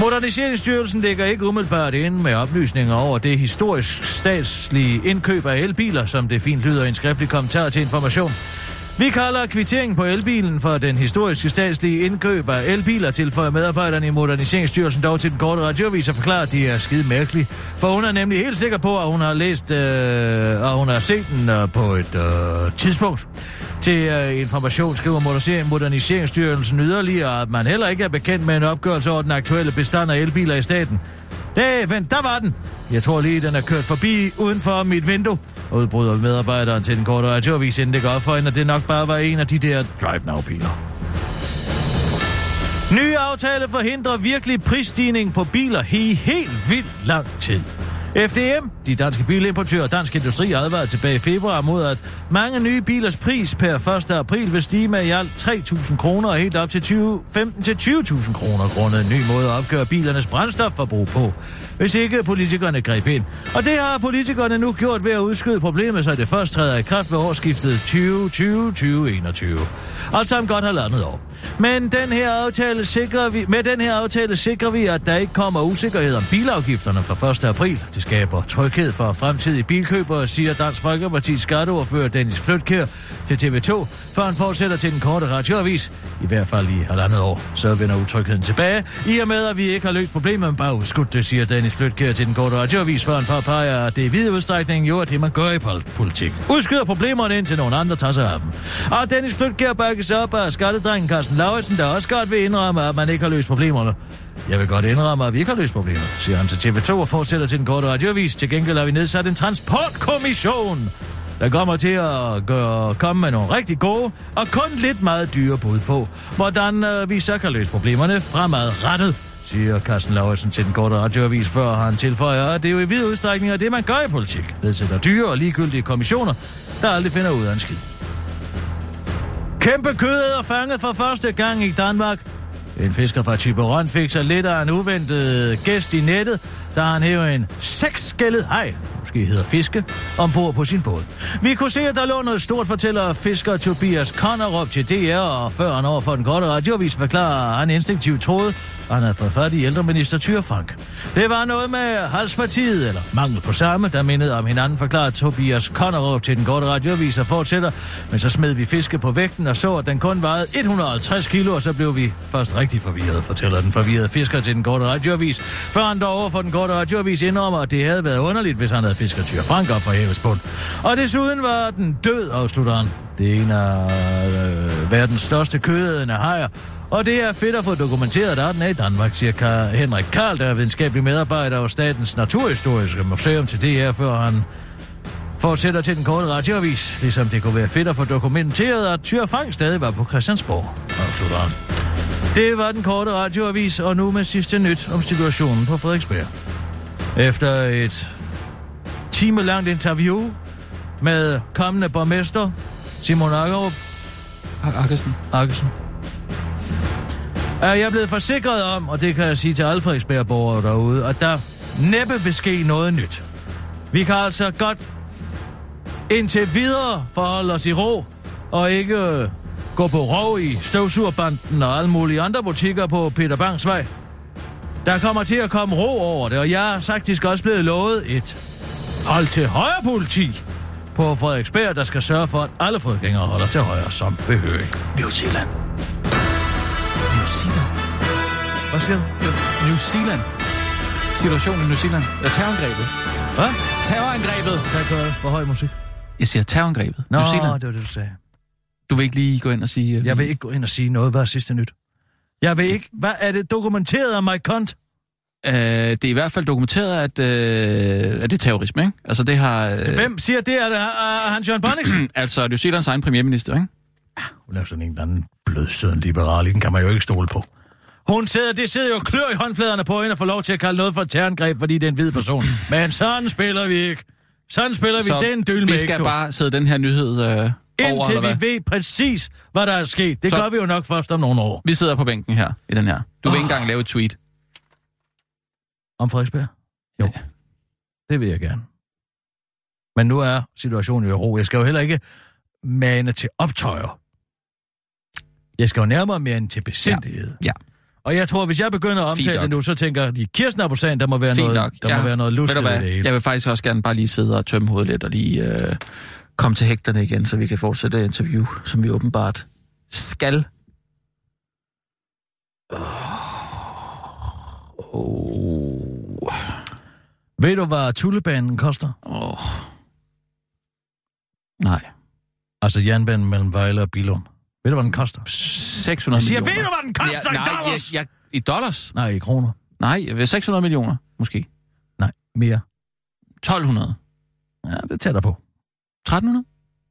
Moderniseringsstyrelsen ligger ikke umiddelbart inde med oplysninger over det historisk statslige indkøb af elbiler, som det fint lyder i en skriftlig kommentar til information. Vi kalder kvitteringen på elbilen for den historiske statslige indkøb af elbiler, tilføjer medarbejderne i Moderniseringsstyrelsen dog til den korte radiovis og forklarer, at de er skide mærkelige. For hun er nemlig helt sikker på, at hun har læst, øh, og hun har set den øh, på et øh, tidspunkt. Til øh, information skriver Moderniseringsstyrelsen yderligere, at man heller ikke er bekendt med en opgørelse over den aktuelle bestand af elbiler i staten. Det, vent, der var den. Jeg tror lige, den er kørt forbi uden for mit vindue. Udbryder medarbejderen til den korte radioavis, inden det går for hende, at det nok bare var en af de der Drive Now-biler. Nye aftale forhindrer virkelig prisstigning på biler i helt vildt lang tid. FDM, de danske bilimportører og Dansk Industri advarede tilbage i februar mod, at mange nye bilers pris per 1. april vil stige med i alt 3.000 kroner og helt op til 20, 15-20.000 kroner grundet en ny måde at opgøre bilernes brændstofforbrug på, hvis ikke politikerne greb ind. Og det har politikerne nu gjort ved at udskyde problemet, så det først træder i kraft ved årsskiftet 2020-2021. Altså om godt halvandet år. Men den her aftale sikrer vi, med den her aftale sikrer vi, at der ikke kommer usikkerhed om bilafgifterne fra 1. april. Det skaber tryghed for fremtidige bilkøbere, siger Dansk Folkeparti's skatteordfører Dennis Flytkær til TV2, før han fortsætter til den korte radioavis. I hvert fald i halvandet år, så vender utrygheden tilbage. I og med, at vi ikke har løst problemet, men bare udskudt det, siger Dennis Flytkær til den korte radioavis, før han påpeger, at det i vid udstrækning jo er det, man gør i politik. Udskyder problemerne indtil nogen andre tager sig af dem. Og Dennis Flytkær bakkes op af skattedrengen Carsten Lauritsen, der også godt vil indrømme, at man ikke har løst problemerne. Jeg vil godt indrømme, at vi ikke har løst problemer, siger han til TV2 og fortsætter til den korte radiovis. Til gengæld har vi nedsat en transportkommission, der kommer til at gøre, komme med nogle rigtig gode og kun lidt meget dyre bud på, hvordan øh, vi så kan løse problemerne fremadrettet siger Carsten Lauritsen til den korte radioavis, før han tilføjer, at det er jo i vid udstrækning af det, man gør i politik. Nedsætter dyre og ligegyldige kommissioner, der aldrig finder ud af en skid. Kæmpe kød er fanget for første gang i Danmark. En fisker fra Tiberon fik sig lidt af en uventet gæst i nettet, da han hæver en seksskældet hej, måske hedder fiske, ombord på sin båd. Vi kunne se, at der lå noget stort, fortæller fisker Tobias Connerup til DR, og før han over for den korte radiovis forklarer, at han instinktivt troede, at han havde fået fat i ældreminister Tyre Frank. Det var noget med halspartiet, eller mangel på samme, der mindede om hinanden, forklarer Tobias Connerup til den korte radiovis og fortsætter. Men så smed vi fiske på vægten og så, at den kun vejede 150 kilo, og så blev vi først rigtig forvirret, fortæller den forvirrede fisker til den korte radiovis. Før han dog over for den korte radiovis indrømmer, at det havde været underligt, hvis han havde fisket Tyr Frank op fra havets bund. Og desuden var den død, afslutter han. Det er en af øh, verdens største kødædende hajer, og det er fedt at få dokumenteret, at den er i Danmark, siger Henrik Karl, der er videnskabelig medarbejder hos Statens Naturhistoriske Museum til DR, før han fortsætter til den korte radioavis, ligesom det kunne være fedt at få dokumenteret, at Tyr Frank stadig var på Christiansborg, afslutter han. Det var den korte radioavis, og nu med sidste nyt om situationen på Frederiksberg. Efter et timelangt interview med kommende borgmester Simon Akkerup Akkersen. Akkesen, er jeg blevet forsikret om, og det kan jeg sige til alle Frederiksberg-borgere derude, at der næppe vil ske noget nyt. Vi kan altså godt indtil videre forholde os i ro, og ikke øh, gå på rov i støvsugerbanden og alle mulige andre butikker på Peter Bangs vej. Der kommer til at komme ro over det, og jeg er faktisk også blevet lovet et hold til højre politi på Frederiksberg, der skal sørge for, at alle fodgængere holder til højre som behørig. New Zealand. New Zealand. Hvad siger du? New Zealand. Situationen i New Zealand. Ja, terrorangrebet. Hvad? Terrorangrebet. Kan jeg for høj musik? Jeg siger terrorangrebet. Nå, New Zealand. det var det, du sagde. Du vil ikke lige gå ind og sige... øh, Jeg vil ikke gå ind og sige noget. Hvad er sidste nyt? Jeg vil ikke... Hvad er det dokumenteret af Mike Kont? Øh, det er i hvert fald dokumenteret, at, øh, at det er terrorisme, ikke? Altså, det har... Øh, Hvem siger det? Er det uh, Hans Jørgen Bonniksen? altså, New Zealands egen premierminister, ikke? Hun er sådan en eller anden blødsøden liberal. Den kan man jo ikke stole på. Hun sidder, det sidder jo klør i håndfladerne på hende og får lov til at kalde noget for et terrorangreb, fordi det er en hvid person. Men sådan spiller vi ikke. Sådan spiller vi. Så det er en dyl med vi skal ikke, bare sidde den her nyhed øh, Indtil hvad? vi ved præcis, hvad der er sket. Det Så- gør vi jo nok først om nogle år. Vi sidder på bænken her, i den her. Du vil ikke engang lave et tweet. Om Frederiksberg? Jo. Det vil jeg gerne. Men nu er situationen jo i ro. Jeg skal jo heller ikke mane til optøjer. Jeg skal jo nærmere mere end til besindighed. Ja. Og jeg tror, hvis jeg begynder at omtale det nu, så tænker de, Kirsten er der må være Fint noget, nok. der må være noget lustigt hvad? det hele. Jeg vil faktisk også gerne bare lige sidde og tømme hovedet lidt og lige øh, komme til hægterne igen, så vi kan fortsætte interview, som vi åbenbart skal. Oh. Ved du, hvad tullebanen koster? Oh. Nej. Altså jernbanen mellem Vejle og Bilund. Ved du, hvad den koster? 600 Jeg siger, millioner. ved du, hvad den koster ja, i nej, dollars? Jeg, jeg, I dollars? Nej, i kroner. Nej, ved 600 millioner, måske. Nej, mere. 1200. Ja, det tætter på. 1300?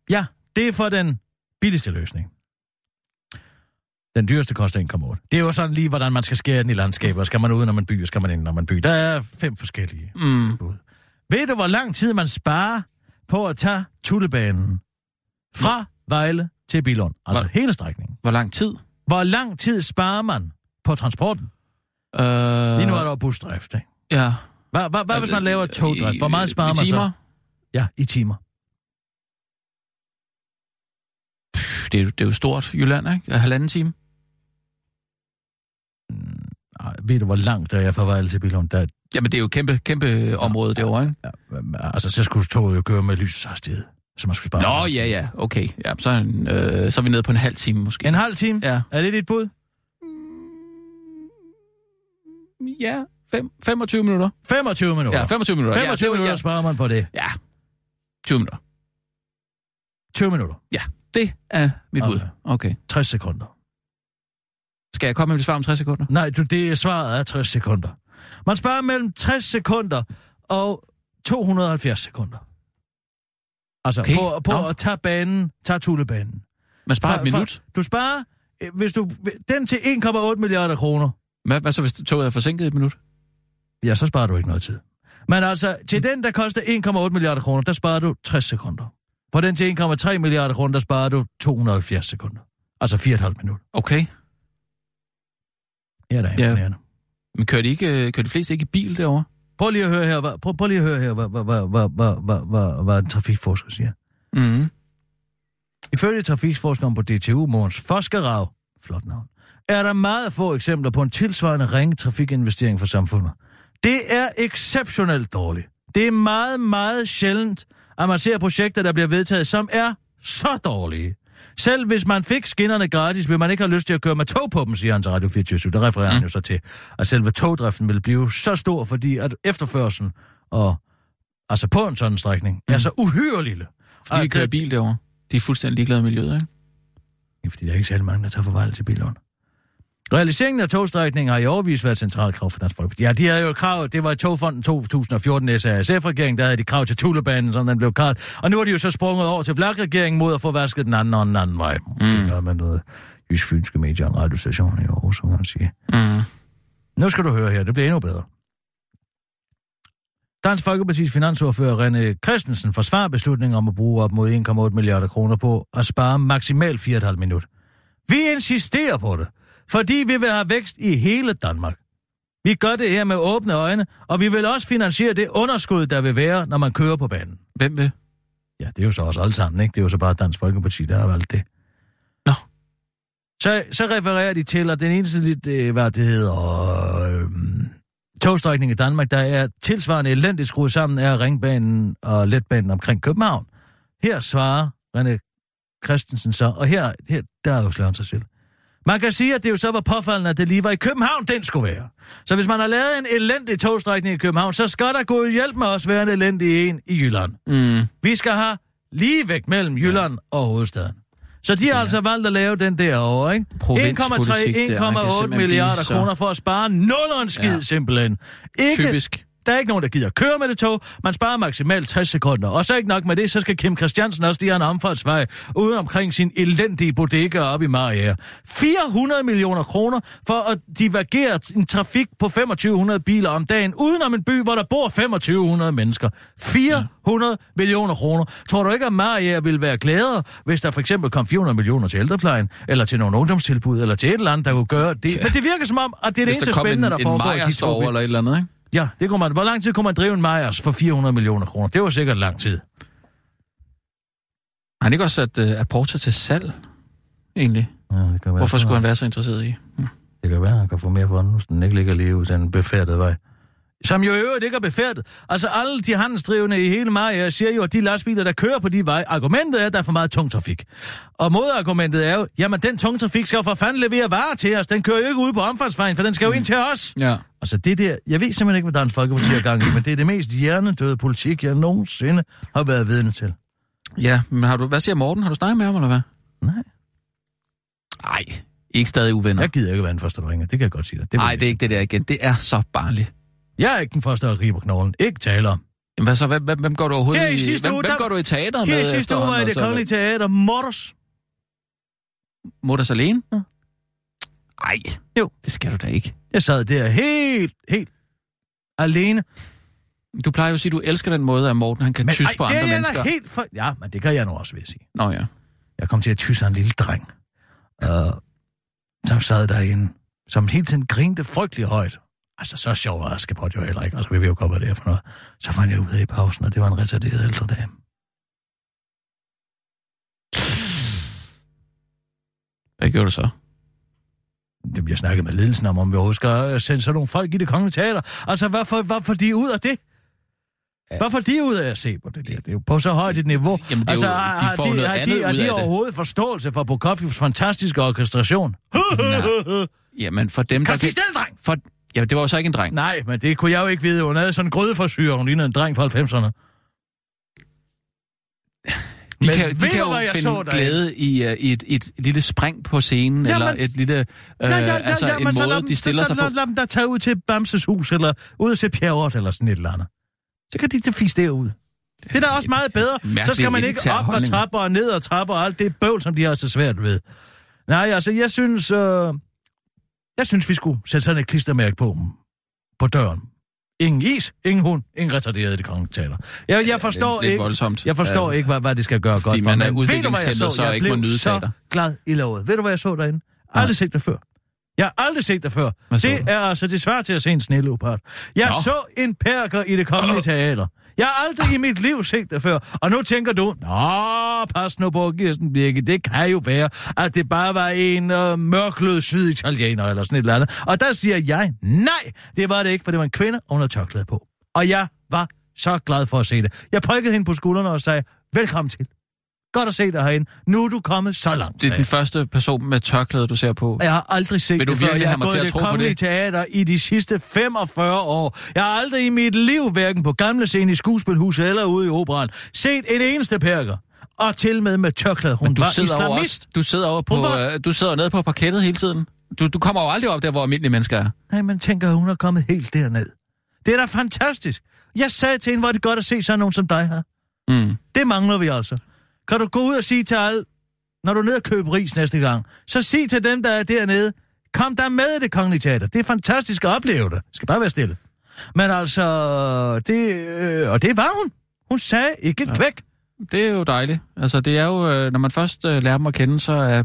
Ja, det er for den billigste løsning. Den dyreste koster 1,8. Det er jo sådan lige, hvordan man skal skære den i landskaber. Skal man ud, når man bygger, skal man ind, når man bygger. Der er fem forskellige Mm. bud. Ved du, hvor lang tid man sparer på at tage tullebanen fra Vejle til Bilund? Altså Hvor- hele strækningen. Hvor lang tid? Hvor lang tid sparer man på transporten? Øh, Lige nu er der jo busdrift, ikke? Ja. Hvad, hvad, hvad hvis man laver togdrift? Hvor meget sparer I man timer? så? Ja, i timer. Det er, jo- det er jo stort, Jylland, ikke? Halvanden time? Ej, ved du, hvor langt der er fra Vejle til Bilund? Der, Jamen, det er jo et kæmpe, kæmpe område derovre, ikke? ja, altså, så skulle toget jo køre med lysets hastighed. Så man skulle spare. Nå, ja, ja, okay. Ja, så, er en, øh, så er vi nede på en halv time, måske. En halv time? Ja. Er det dit bud? Ja, fem, 25 minutter. 25 minutter. Ja, 25 minutter. 25 ja, minutter ja, sparer man på det. Ja, 20 minutter. 20 minutter. Ja, det er mit bud. Okay. Okay. 60 sekunder. Skal jeg komme med et svar om 60 sekunder? Nej, du, det er svaret er 60 sekunder. Man sparer mellem 60 sekunder og 270 sekunder. Altså, Okay. på, på at tage banen, tage tullebanen. Man sparer et For- for- minut. Du sparer, øh, hvis du, den til 1,8 milliarder kroner. Hvad, hvad så, hvis toget er forsinket et minut? Ja, så sparer du ikke noget tid. Men altså, til den, der koster 1,8 milliarder kroner, der sparer du 60 sekunder. På den til 1,3 milliarder kroner, der sparer du 270 sekunder. Altså 4,5 minutter. Okay. Ja, det er Ja. imponerende. Men kører de, ikke, øh, kører de fleste ikke i bil derovre? Prøv lige at høre her, hvad, prøv, prøv lige at høre her, hvad, hvad, hvad, hvad, hvad, hvad, hvad, hvad en trafikforsker siger. Mm. Ifølge trafikforskeren på DTU, Måns Forskerrav, flot navn, er der meget få eksempler på en tilsvarende ringe trafikinvestering for samfundet. Det er exceptionelt dårligt. Det er meget, meget sjældent, at man ser projekter, der bliver vedtaget, som er så dårlige. Selv hvis man fik skinnerne gratis, vil man ikke have lyst til at køre med tog på dem, siger han til Radio 24 Der refererer mm. han jo så til, at selve togdriften vil blive så stor, fordi at efterførselen og altså på en sådan strækning, er så uhyre lille. Fordi de kører øh, bil derovre. De er fuldstændig ligeglade med miljøet, ikke? Ja, fordi der er ikke særlig mange, der tager farvel til Billund. Realiseringen af togstrækningen har i overvis været et centralt krav for Dansk Folkeparti. Ja, de havde jo krav, det var i Togfonden 2014 SASF-regering, der havde de krav til Tulebanen, som den blev kaldt. Og nu er de jo så sprunget over til Vlak-regeringen mod at få vasket den anden og den anden vej. Måske mm. noget med noget jysk-fynske medier og en radiostation i Aarhus, kan man sige. Mm. Nu skal du høre her, det bliver endnu bedre. Dansk Folkepartis finansordfører René Christensen forsvarer beslutningen om at bruge op mod 1,8 milliarder kroner på at spare maksimalt 4,5 minut. Vi insisterer på det, fordi vi vil have vækst i hele Danmark. Vi gør det her med åbne øjne, og vi vil også finansiere det underskud, der vil være, når man kører på banen. Hvem vil? Ja, det er jo så også alle sammen, ikke? Det er jo så bare Dansk Folkeparti, der har valgt det. Nå. Så, så refererer de til, at den eneste lidt, øh, hvad det hedder, øh, togstrækning i Danmark, der er tilsvarende elendigt skruet sammen, er ringbanen og letbanen omkring København. Her svarer René Christensen så, og her, her der er jo slået sig selv. Man kan sige, at det jo så var påfaldende, at det lige var i København, den skulle være. Så hvis man har lavet en elendig togstrækning i København, så skal der gå hjælp med os være en elendig en i Jylland. Mm. Vi skal have lige væk mellem Jylland ja. og hovedstaden. Så de har ja. altså valgt at lave den derovre, ikke? 1,3, Provinspolitik der, man kan 1,8 simpelthen milliarder blive så- kroner for at spare nul og en skid. Ja. simpelthen. Ikke, Typisk. Der er ikke nogen, der gider køre med det tog. Man sparer maksimalt 60 sekunder. Og så ikke nok med det, så skal Kim Christiansen også lige have en omfartsvej ude omkring sin elendige bodega op i Mariager. 400 millioner kroner for at divergere en trafik på 2500 biler om dagen, uden om en by, hvor der bor 2500 mennesker. 400 ja. millioner kroner. Tror du ikke, at Mariager ville være gladere, hvis der for eksempel kom 400 millioner til ældreplejen, eller til nogle ungdomstilbud, eller til et eller andet, der kunne gøre det? Ja. Men det virker som om, at det er det eneste spændende, en, der en foregår i de to over eller et eller andet, ikke? Ja, det kunne man. Hvor lang tid kunne man drive en Majers for 400 millioner kroner? Det var sikkert lang tid. Har han ikke også sat uh, Aporta til salg, egentlig? Ja, det kan være, Hvorfor skulle han være så interesseret i? Hm. Det kan være, han kan få mere for den, hvis den ikke ligger lige ud den befærdede vej. Som jo i øvrigt ikke er befærdet. Altså alle de handelsdrivende i hele Maja siger jo, at de lastbiler, der kører på de veje, argumentet er, at der er for meget tung trafik. Og modargumentet er jo, jamen den tung trafik skal jo for fanden levere varer til os. Den kører jo ikke ud på omfartsvejen, for den skal jo ind til os. Ja. Altså det der, jeg ved simpelthen ikke, hvad Dansk Folkeparti er gang i, men det er det mest hjernedøde politik, jeg nogensinde har været vidne til. Ja, men har du, hvad siger Morten? Har du snakket med ham, eller hvad? Nej. Nej, ikke stadig uvenner. Jeg gider ikke være den første, ringer. Det kan jeg godt sige dig. Nej, jeg det er ikke det der igen. Det er så barnligt. Jeg er ikke den første, der griber knoglen. Ikke tale om. Jamen, hvad så? Hvem, hvem, hvem går du overhovedet Her i i, sidste hvem, uge, hvem der- går du i teateret med? Her i sidste uge var i det og så- kongelige teater Morders. Mutters alene? Ja. Ej, Jo. det skal du da ikke. Jeg sad der helt, helt alene. Du plejer jo at sige, at du elsker den måde, at Morten han kan tysse på det andre jeg mennesker. helt for... Ja, men det kan jeg nu også, vil jeg sige. Nå ja. Jeg kom til at tysse en lille dreng. Og så sad der en, som hele tiden grinte frygtelig højt. Altså, så sjov var Askepot jo heller ikke. Altså, vi ved jo godt, hvad det er for noget. Så fandt jeg ud af i pausen, og det var en retarderet ældre dame. Hvad gjorde du så? Det bliver snakket med ledelsen om, om vi overhovedet skal øh, sende sådan nogle folk i det kongelige teater. Altså, hvorfor, hvorfor de er ud af det? Ja. Hvorfor de er ude af at se på det der? Det er jo på så højt et niveau. Jamen, det er altså, jo- de har, får de, noget har, de, har ud de af det. overhovedet forståelse for Prokofievs fantastiske orkestration? Jamen, for dem, Kan der... dreng? For... Jamen, det var jo så ikke en dreng. Nej, men det kunne jeg jo ikke vide. Hun havde sådan en grødeforsyre. Hun lignede en dreng fra 90'erne. De Men kan, de kan hvad jo jeg finde så glæde i, uh, i et, et lille spring på scenen, Jamen- eller et lille... Uh, altså en men så lad måde, dem- de stiller så, sig så, på. Lad, dem da tage ud til Bamses hus, eller ud og se Pjerrot, eller sådan et eller andet. Så kan de da fisk derud. Det er da også meget bedre. Så skal man ikke op og holdning. trapper og ned og trapper og alt det bøvl, som de har så svært ved. Nej, altså, jeg synes... Øh, jeg synes, vi skulle sætte sådan et klistermærke på, på døren. Ingen is, ingen hund, ingen retarderet i det kongelige teater. Jeg, jeg forstår lidt ikke, voldsomt. jeg forstår Ja. ikke, hvad, hvad det skal gøre godt for. man er du, hvad jeg så Jeg ikke må blev nyde så glad i lovet. Ved du, hvad jeg så derinde? Aldrig set det før. Jeg har aldrig set det før. Det er altså det svært til at se en sneleopard. Jeg Nå. så en perker i det kongelige teater. Jeg har aldrig i mit liv set det før. Og nu tænker du, Nå, pas nu på, Kirsten Birke. Det kan jo være, at det bare var en øh, mørklød syditaliener eller sådan et eller andet. Og der siger jeg, nej, det var det ikke, for det var en kvinde, havde tørklæde på. Og jeg var så glad for at se det. Jeg prikkede hende på skuldrene og sagde, velkommen til. Godt at se dig herinde. Nu er du kommet så langt. Det er den første person med tørklæde, du ser på. Jeg har aldrig set Vil du det før. virkelig Jeg har til gået tro det kongelige det? teater i de sidste 45 år. Jeg har aldrig i mit liv, hverken på gamle scene i skuespilhuset eller ude i operan, set en eneste perker. Og til med med tørklæde. Hun Du var sidder, islamist. også, du sidder over på, var- øh, du sidder nede på parkettet hele tiden. Du, du kommer jo aldrig op der, hvor almindelige mennesker er. Nej, man tænker, hun er kommet helt derned. Det er da fantastisk. Jeg sagde til hende, hvor er det godt at se sådan nogen som dig her. Mm. Det mangler vi altså. Kan du gå ud og sige til alle, når du er nede og købe ris næste gang, så sig til dem, der er dernede, kom der med i det kongelige teater. Det er fantastisk at opleve det. Skal bare være stille. Men altså, det, øh, og det var hun. Hun sagde ikke et Ja. kvæk. Det er jo dejligt. Altså, det er jo, øh, når man først øh, lærer dem at kende, så, er,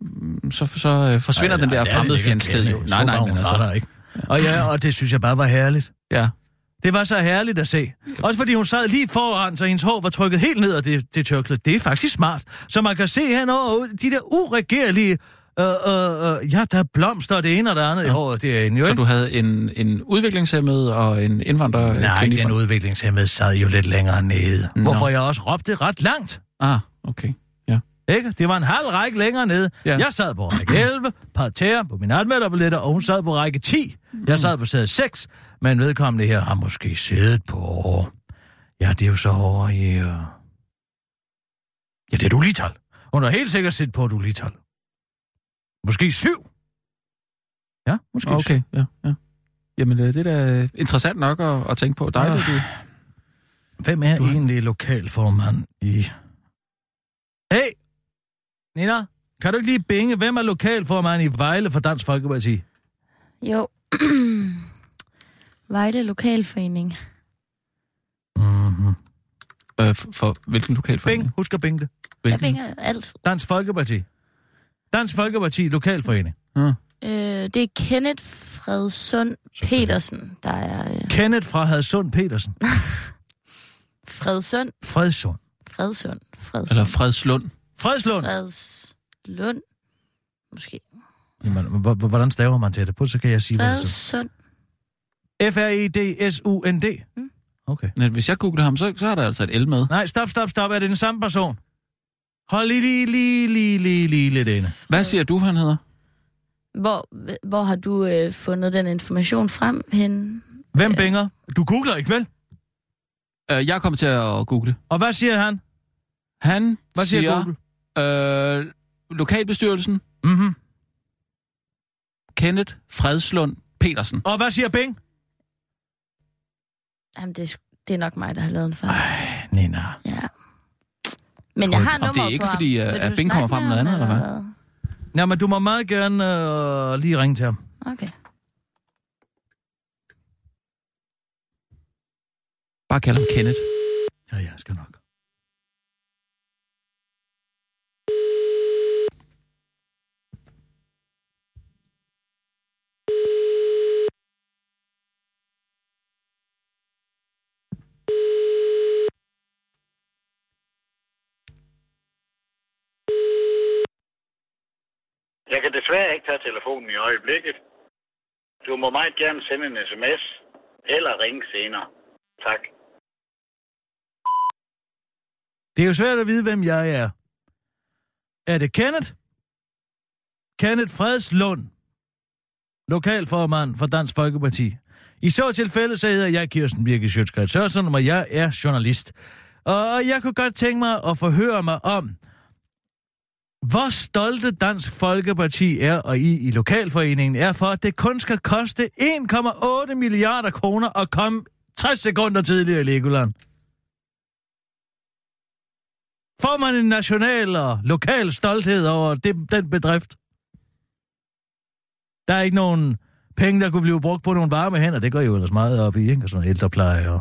mm, så, så øh, forsvinder den der fremmedfjendskhed jo. Nej, nej, men altså, Der, ikke. Og ja, og det synes jeg bare var herligt. ja. Det var så herligt at se. Også fordi hun sad lige foran, så hendes hår var trykket helt ned af det, det tørklæde. Det er faktisk smart. Så man kan se henover de der uregerlige... Øh, øh, øh, ja, der er blomster og det ene og det andet i håret derinde, jo Så ikke? du havde en, en udviklingshemmet og en indvandrer... Nej, den udviklingshemmede sad jo lidt længere nede. Nå. Hvorfor jeg også råbte ret langt. Ah, okay. Ja. Ikke? Det var en halv række længere nede. Ja. Ja. Jeg sad på række 11, parterre på mine anmelderbilletter, og hun sad på række 10. Jeg sad på sæde 6, men vedkommende her har måske siddet på... Ja, det er jo så over i... Uh... Ja, det er du lige Hun har helt sikkert set på du lige Måske syv. Ja, måske syv. Okay, ja, ja. Jamen, øh, det er da interessant nok at, at tænke på. Dejligt, Ah. du... Hvem er Du egentlig lokalformand i... Hey! Nina, kan du ikke lige binge, hvem er lokalformand i Vejle for Dansk Folkeparti? Jo. Vejle Lokalforening. Mm-hmm. Øh, for, for hvilken lokalforening? Bing, husk at binge det. Jeg Hvilken? binger alt. Dansk Folkeparti. Dansk Folkeparti Lokalforening. Ah. Øh, det er Kenneth Fredsund Petersen, der er... Øh, Kenneth fra Hadsund Petersen. Fredsund. Fredsund. Fredsund. Fredsund. Eller Fredslund. Fredslund. Fredslund. Måske. Jamen, hvordan staver man til det? På så kan jeg sige, hvad det er. F-R-E-D-S-U-N-D. Mm. Okay. Men hvis jeg googler ham, så, så er der altså et L med. Nej, stop, stop, stop. Er det den samme person? Hold lige, lige, lige, lige, lige, lige lidt inde. Hvad siger du, han hedder? Hvor, hvor har du øh, fundet den information frem hen? Hvem Ja. binger? Du googler ikke, vel? Øh, jeg kommer til at google. Og hvad siger han? Han Hvad siger, siger, Google? Øh, lokalbestyrelsen, Mm-hmm. Kenneth Fredslund Petersen. Og hvad siger Bing? Jamen, det, er det er nok mig, der har lavet en fejl. Ej, Nina. Ja. Men jeg har Om det er nummeret ikke på ham. fordi, øh, at Bing kommer frem med noget andet, eller Jamen, du må meget gerne øh, lige ringe til ham. Okay. Bare kald ham Kenneth. Ja, ja, skal nok. Jeg kan desværre ikke tage telefonen i øjeblikket. Du må meget gerne sende en sms eller ringe senere. Tak. Det er jo svært at vide, hvem jeg er. Er det Kenneth? Kenneth Fredslund, lokalformand for Dansk Folkeparti. I så tilfælde, så hedder jeg Kirsten Birke Sjøtskrets Sørensen, og jeg er journalist. Og jeg kunne godt tænke mig at forhøre mig om, hvor stolte Dansk Folkeparti er, og I i Lokalforeningen er for, at det kun skal koste 1,8 milliarder kroner at komme 60 sekunder tidligere i Legoland. Får man en national og lokal stolthed over det, den bedrift? Der er ikke nogen penge, der kunne blive brugt på nogle varme hænder. Det går jo ellers meget op i, ikke? Og Sådan ældrepleje og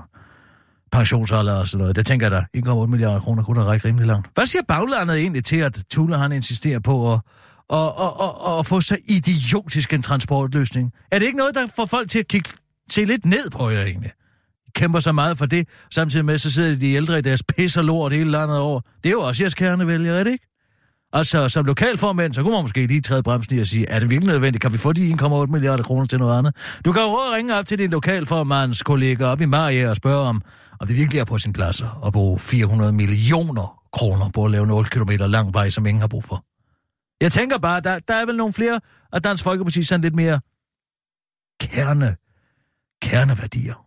pensionsalder og sådan noget. Det tænker jeg da, 1,8 milliarder kroner kunne da række rimelig langt. Hvad siger baglandet egentlig til, at Tula han insisterer på at, at, at, at, at få så idiotisk en transportløsning? Er det ikke noget, der får folk til at kigge til lidt ned på jer egentlig? Kæmper så meget for det, samtidig med, så sidder de ældre i deres pis og lort hele landet over. Det er jo også jeres kernevælgere, er det ikke? Altså, som lokalformand, så kunne man måske lige træde bremsen i og sige, er det virkelig nødvendigt? Kan vi få de 1,8 milliarder kroner til noget andet? Du kan jo at ringe op til din lokalformands kollega op i Marie og spørge om, om det virkelig er på sin plads at bruge 400 millioner kroner på at lave en 8 km lang vej, som ingen har brug for. Jeg tænker bare, der, der er vel nogle flere af Dansk Folkeparti sådan lidt mere kerne, kerneværdier,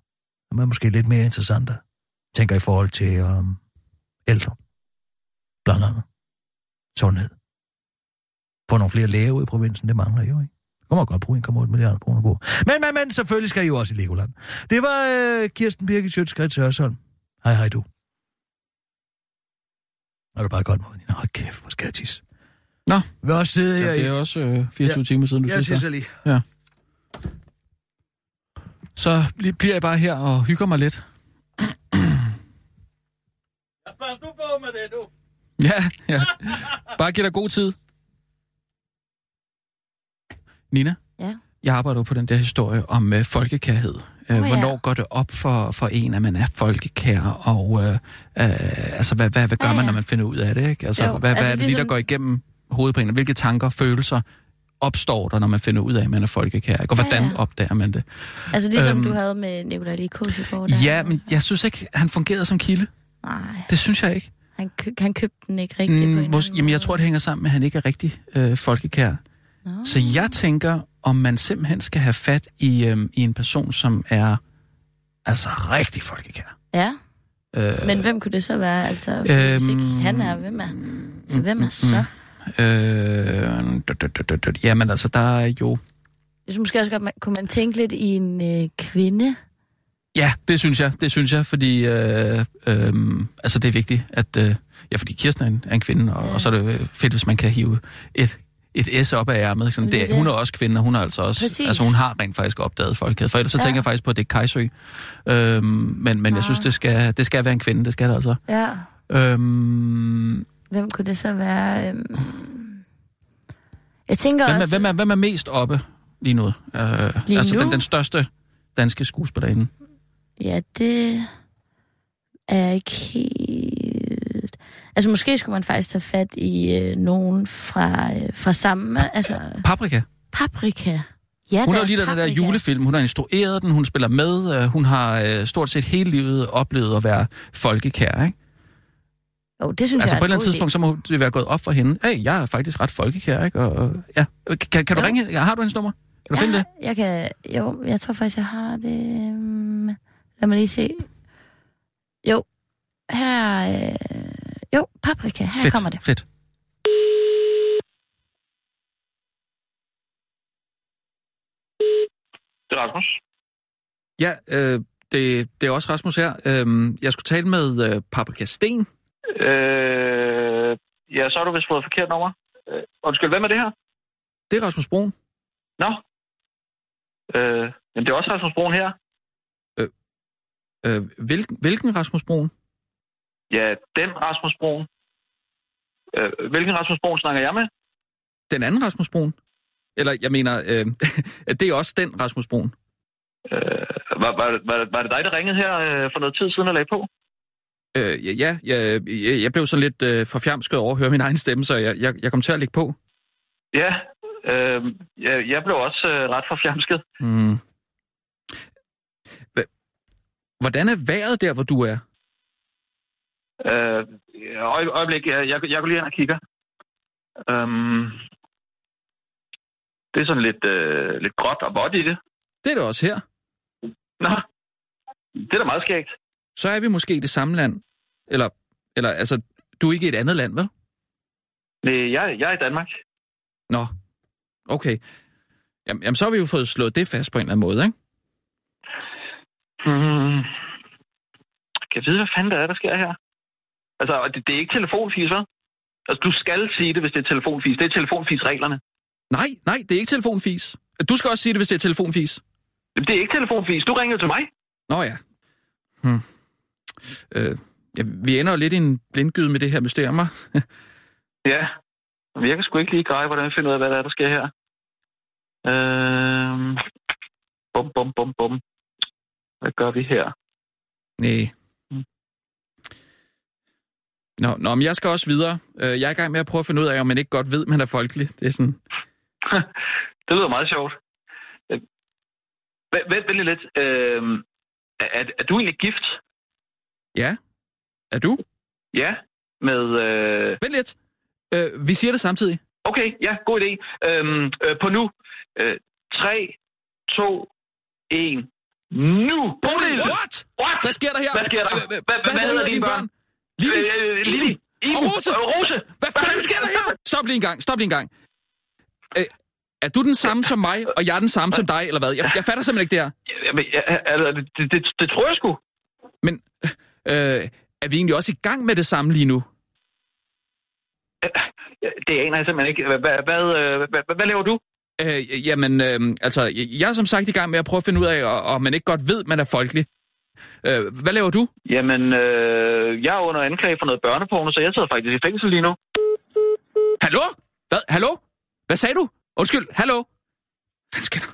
som er måske lidt mere interessante. Tænker i forhold til um, ældre, blandt andet. Sundhed. Få nogle flere læger ud i provinsen, det mangler jo, ikke? Det man godt bruge 1,8 milliarder kroner på. Men, men, men, selvfølgelig skal I jo også i Legoland. Det var øh, Kirsten Birgit Sjøtskrets Hørsholm. Hej, hej du. Er du bare godt mod din Hold kæft, hvor skal jeg tisse. Nå, Vi også sidde her ja, det er også øh, 24 Ja. ja. timer siden, du Jeg sidst tisser var. lige. Så bli- bliver jeg bare her og hygger mig lidt. Pas nu på med det, du. Ja, ja. Bare giv dig god tid. Nina? Ja. Jeg arbejder på den der historie om øh, folkekærhed. Øh, ja. Hvornår går det op for, for en, at man er folkekær, og øh, øh, altså, hvad, hvad, hvad gør Ja, man, ja. når man finder ud af det? Ikke? Altså, Jo, hvad, hvad altså er det lige, der ligesom- går igennem hovedet på en? Hvilke tanker, følelser opstår der, når man finder ud af, at man er folkekær? Og Ja, hvordan ja. opdager man det? Altså ligesom Øhm, du havde med Nikolaj Likos i går. Der. Ja, men jeg synes ikke, han fungerede som kilde. Nej, Det synes jeg ikke. han, kø- han købte den ikke rigtigt Mm, mås- jamen, jeg tror, det hænger sammen med, at han ikke er rigtig øh, folkekær. Nå. Så jeg tænker, om man simpelthen skal have fat i, øhm, i en person, som er altså rigtig folkekær. Ja, Øh, men hvem kunne det så være? Altså, hvis ikke Øhm, han er, hvem er? Så hvem er så? Øh, dut, dut. Jamen altså, der er jo... Jeg synes måske også godt, man, kunne man tænke lidt i en øh, kvinde? Ja, det synes jeg, det synes jeg, fordi øh, øh, altså det er vigtigt, at... Øh, ja, fordi Kirsten er en, er en kvinde, og, Ja. ja. og så er det fedt, hvis man kan hive et, et S op af ærmet. Sådan, Det hun er også kvinde, og hun er altså også... Præcis. Altså hun har rent faktisk opdaget folkehed. For ellers så Ja. tænker jeg faktisk på, at det er Kajsø. Øh, men men jeg synes, det skal, det skal være en kvinde, det skal det altså. Ja. Øh, Hvem kunne det så være? Øhm... Jeg tænker hvem, er, også... hvem, er, hvem er mest oppe lige nu? Øh, Lige altså nu? Den, den største danske skuespillerinde. Ja, det er ikke helt... Altså, måske skulle man faktisk tage fat i øh, nogen fra, øh, fra samme... Altså, Paprika. Paprika. Ja, Hun har lige den der julefilm, hun har instrueret den, hun spiller med, øh, hun har øh, stort set hele livet oplevet at være folkekær, ikke? Jo, det synes Altså jeg på et eller andet tidspunkt, så må det være gået op for hende. Hey, jeg er faktisk ret folkekær, ikke? Og, og, ja. Kan, kan du Jo. ringe? Har du hendes nummer? Kan du ja, finde det? Jeg kan... Jo, jeg tror faktisk, jeg har det... øhm, Lad mig lige se. Jo, her... Øh, jo, Paprika. Her fedt, kommer det. fedt. Det er Rasmus. Ja, øh, det, det er også Rasmus her. Øh, jeg skulle tale med øh, Paprika Sten. Øh, ja, så har du vist fået forkert nummer. Øh, undskyld, hvem er det her? Det er Rasmus Broen. Nå. Øh, men det er også Rasmus Broen her. Øh, hvilken, hvilken Rasmus Broen? Ja, den Rasmus Broen. Øh, hvilken Rasmus Broen snakker jeg med? Den anden Rasmus Broen? Eller, jeg mener, øh, det er også den Rasmus Broen. Øh, var, var, var, var det dig, der ringede her øh, for noget tid siden og lagde på? Øh, ja, jeg, jeg, jeg blev sådan lidt øh, forfjamsket over at høre min egen stemme, så jeg, jeg, jeg kom til at lægge på. Ja, øh, jeg, jeg blev også øh, ret forfjamsket. Mm. Hvordan er vejret der, hvor du er? Øh, øje, øjeblik, jeg, jeg, jeg går lige ind og kigger. Øhm, det er sådan lidt, øh, lidt gråt og vådt i det. Det er det også her. Nå, det er da meget skægt. Så er vi måske i det samme land. Eller, eller altså, du er ikke i et andet land, vel? Nej, jeg, jeg er i Danmark. Nå, okay. Jamen, jamen, så har vi jo fået slået det fast på en eller anden måde, ikke? Hmm. Kan jeg vide, hvad fanden der er, der sker her? Altså, det, det er ikke telefonfis, vel? Altså, du skal sige det, hvis det er telefonfis. Det er telefonfis-reglerne. Nej, nej, det er ikke telefonfis. Du skal også sige det, hvis det er telefonfis. Jamen, Det er ikke telefonfis. Du ringer til mig. Nå ja. Hmm. Øh, ja. Vi ender jo lidt i en blindgyde med det her mysterium? Ja. Men jeg kan sgu ikke lige greje, hvordan vi finder ud af, hvad der er, der sker her. Øhm. Bum, bum, bum, bum. Hvad gør vi her? Nej. Mm. Nå, nå, men jeg skal også videre. Øh, Jeg er i gang med at prøve at finde ud af, om man ikke godt ved, man er folkelig. Det er sådan... det lyder meget sjovt. Øh, Vent, vent lidt. Øhm, er, er du egentlig gift? Ja. Er du? Ja. med... Øh... Vent lidt. Øh, vi siger det samtidig. Okay, ja, god idé. Øhm, øh, på nu. Øh, 3, 2, 1. Nu! Bodil! What? What? Hvad sker der her? Hvad sker der? Øh, øh, Hvad, hedder dine børn? Lili? Øh, Lili. Iben. Og Rose. Øh, Rose. Hvad fanden sker der her? Stop lige en gang, stop lige en gang. Øh, er du den samme som mig, og jeg er den samme som dig, eller hvad? Jeg, jeg fatter simpelthen ikke det her. Jamen, ja, altså, det, det, det, det tror jeg sgu. Men øh, er vi egentlig også i gang med det samme lige nu? Det aner jeg simpelthen ikke. Hvad, hvad, hvad, øh, hvad, hvad, hvad laver du? Øh, jamen, øh, altså, jeg er som sagt i gang med at prøve at finde ud af, om man ikke godt ved, man er folkelig. Øh, hvad laver du? Jamen, øh, jeg er under anklage for noget børneporno, så jeg sidder faktisk i fængsel lige nu. Hallo? Hvad? Hallo? Hvad sagde du? Undskyld, hallo? Hvad sker der?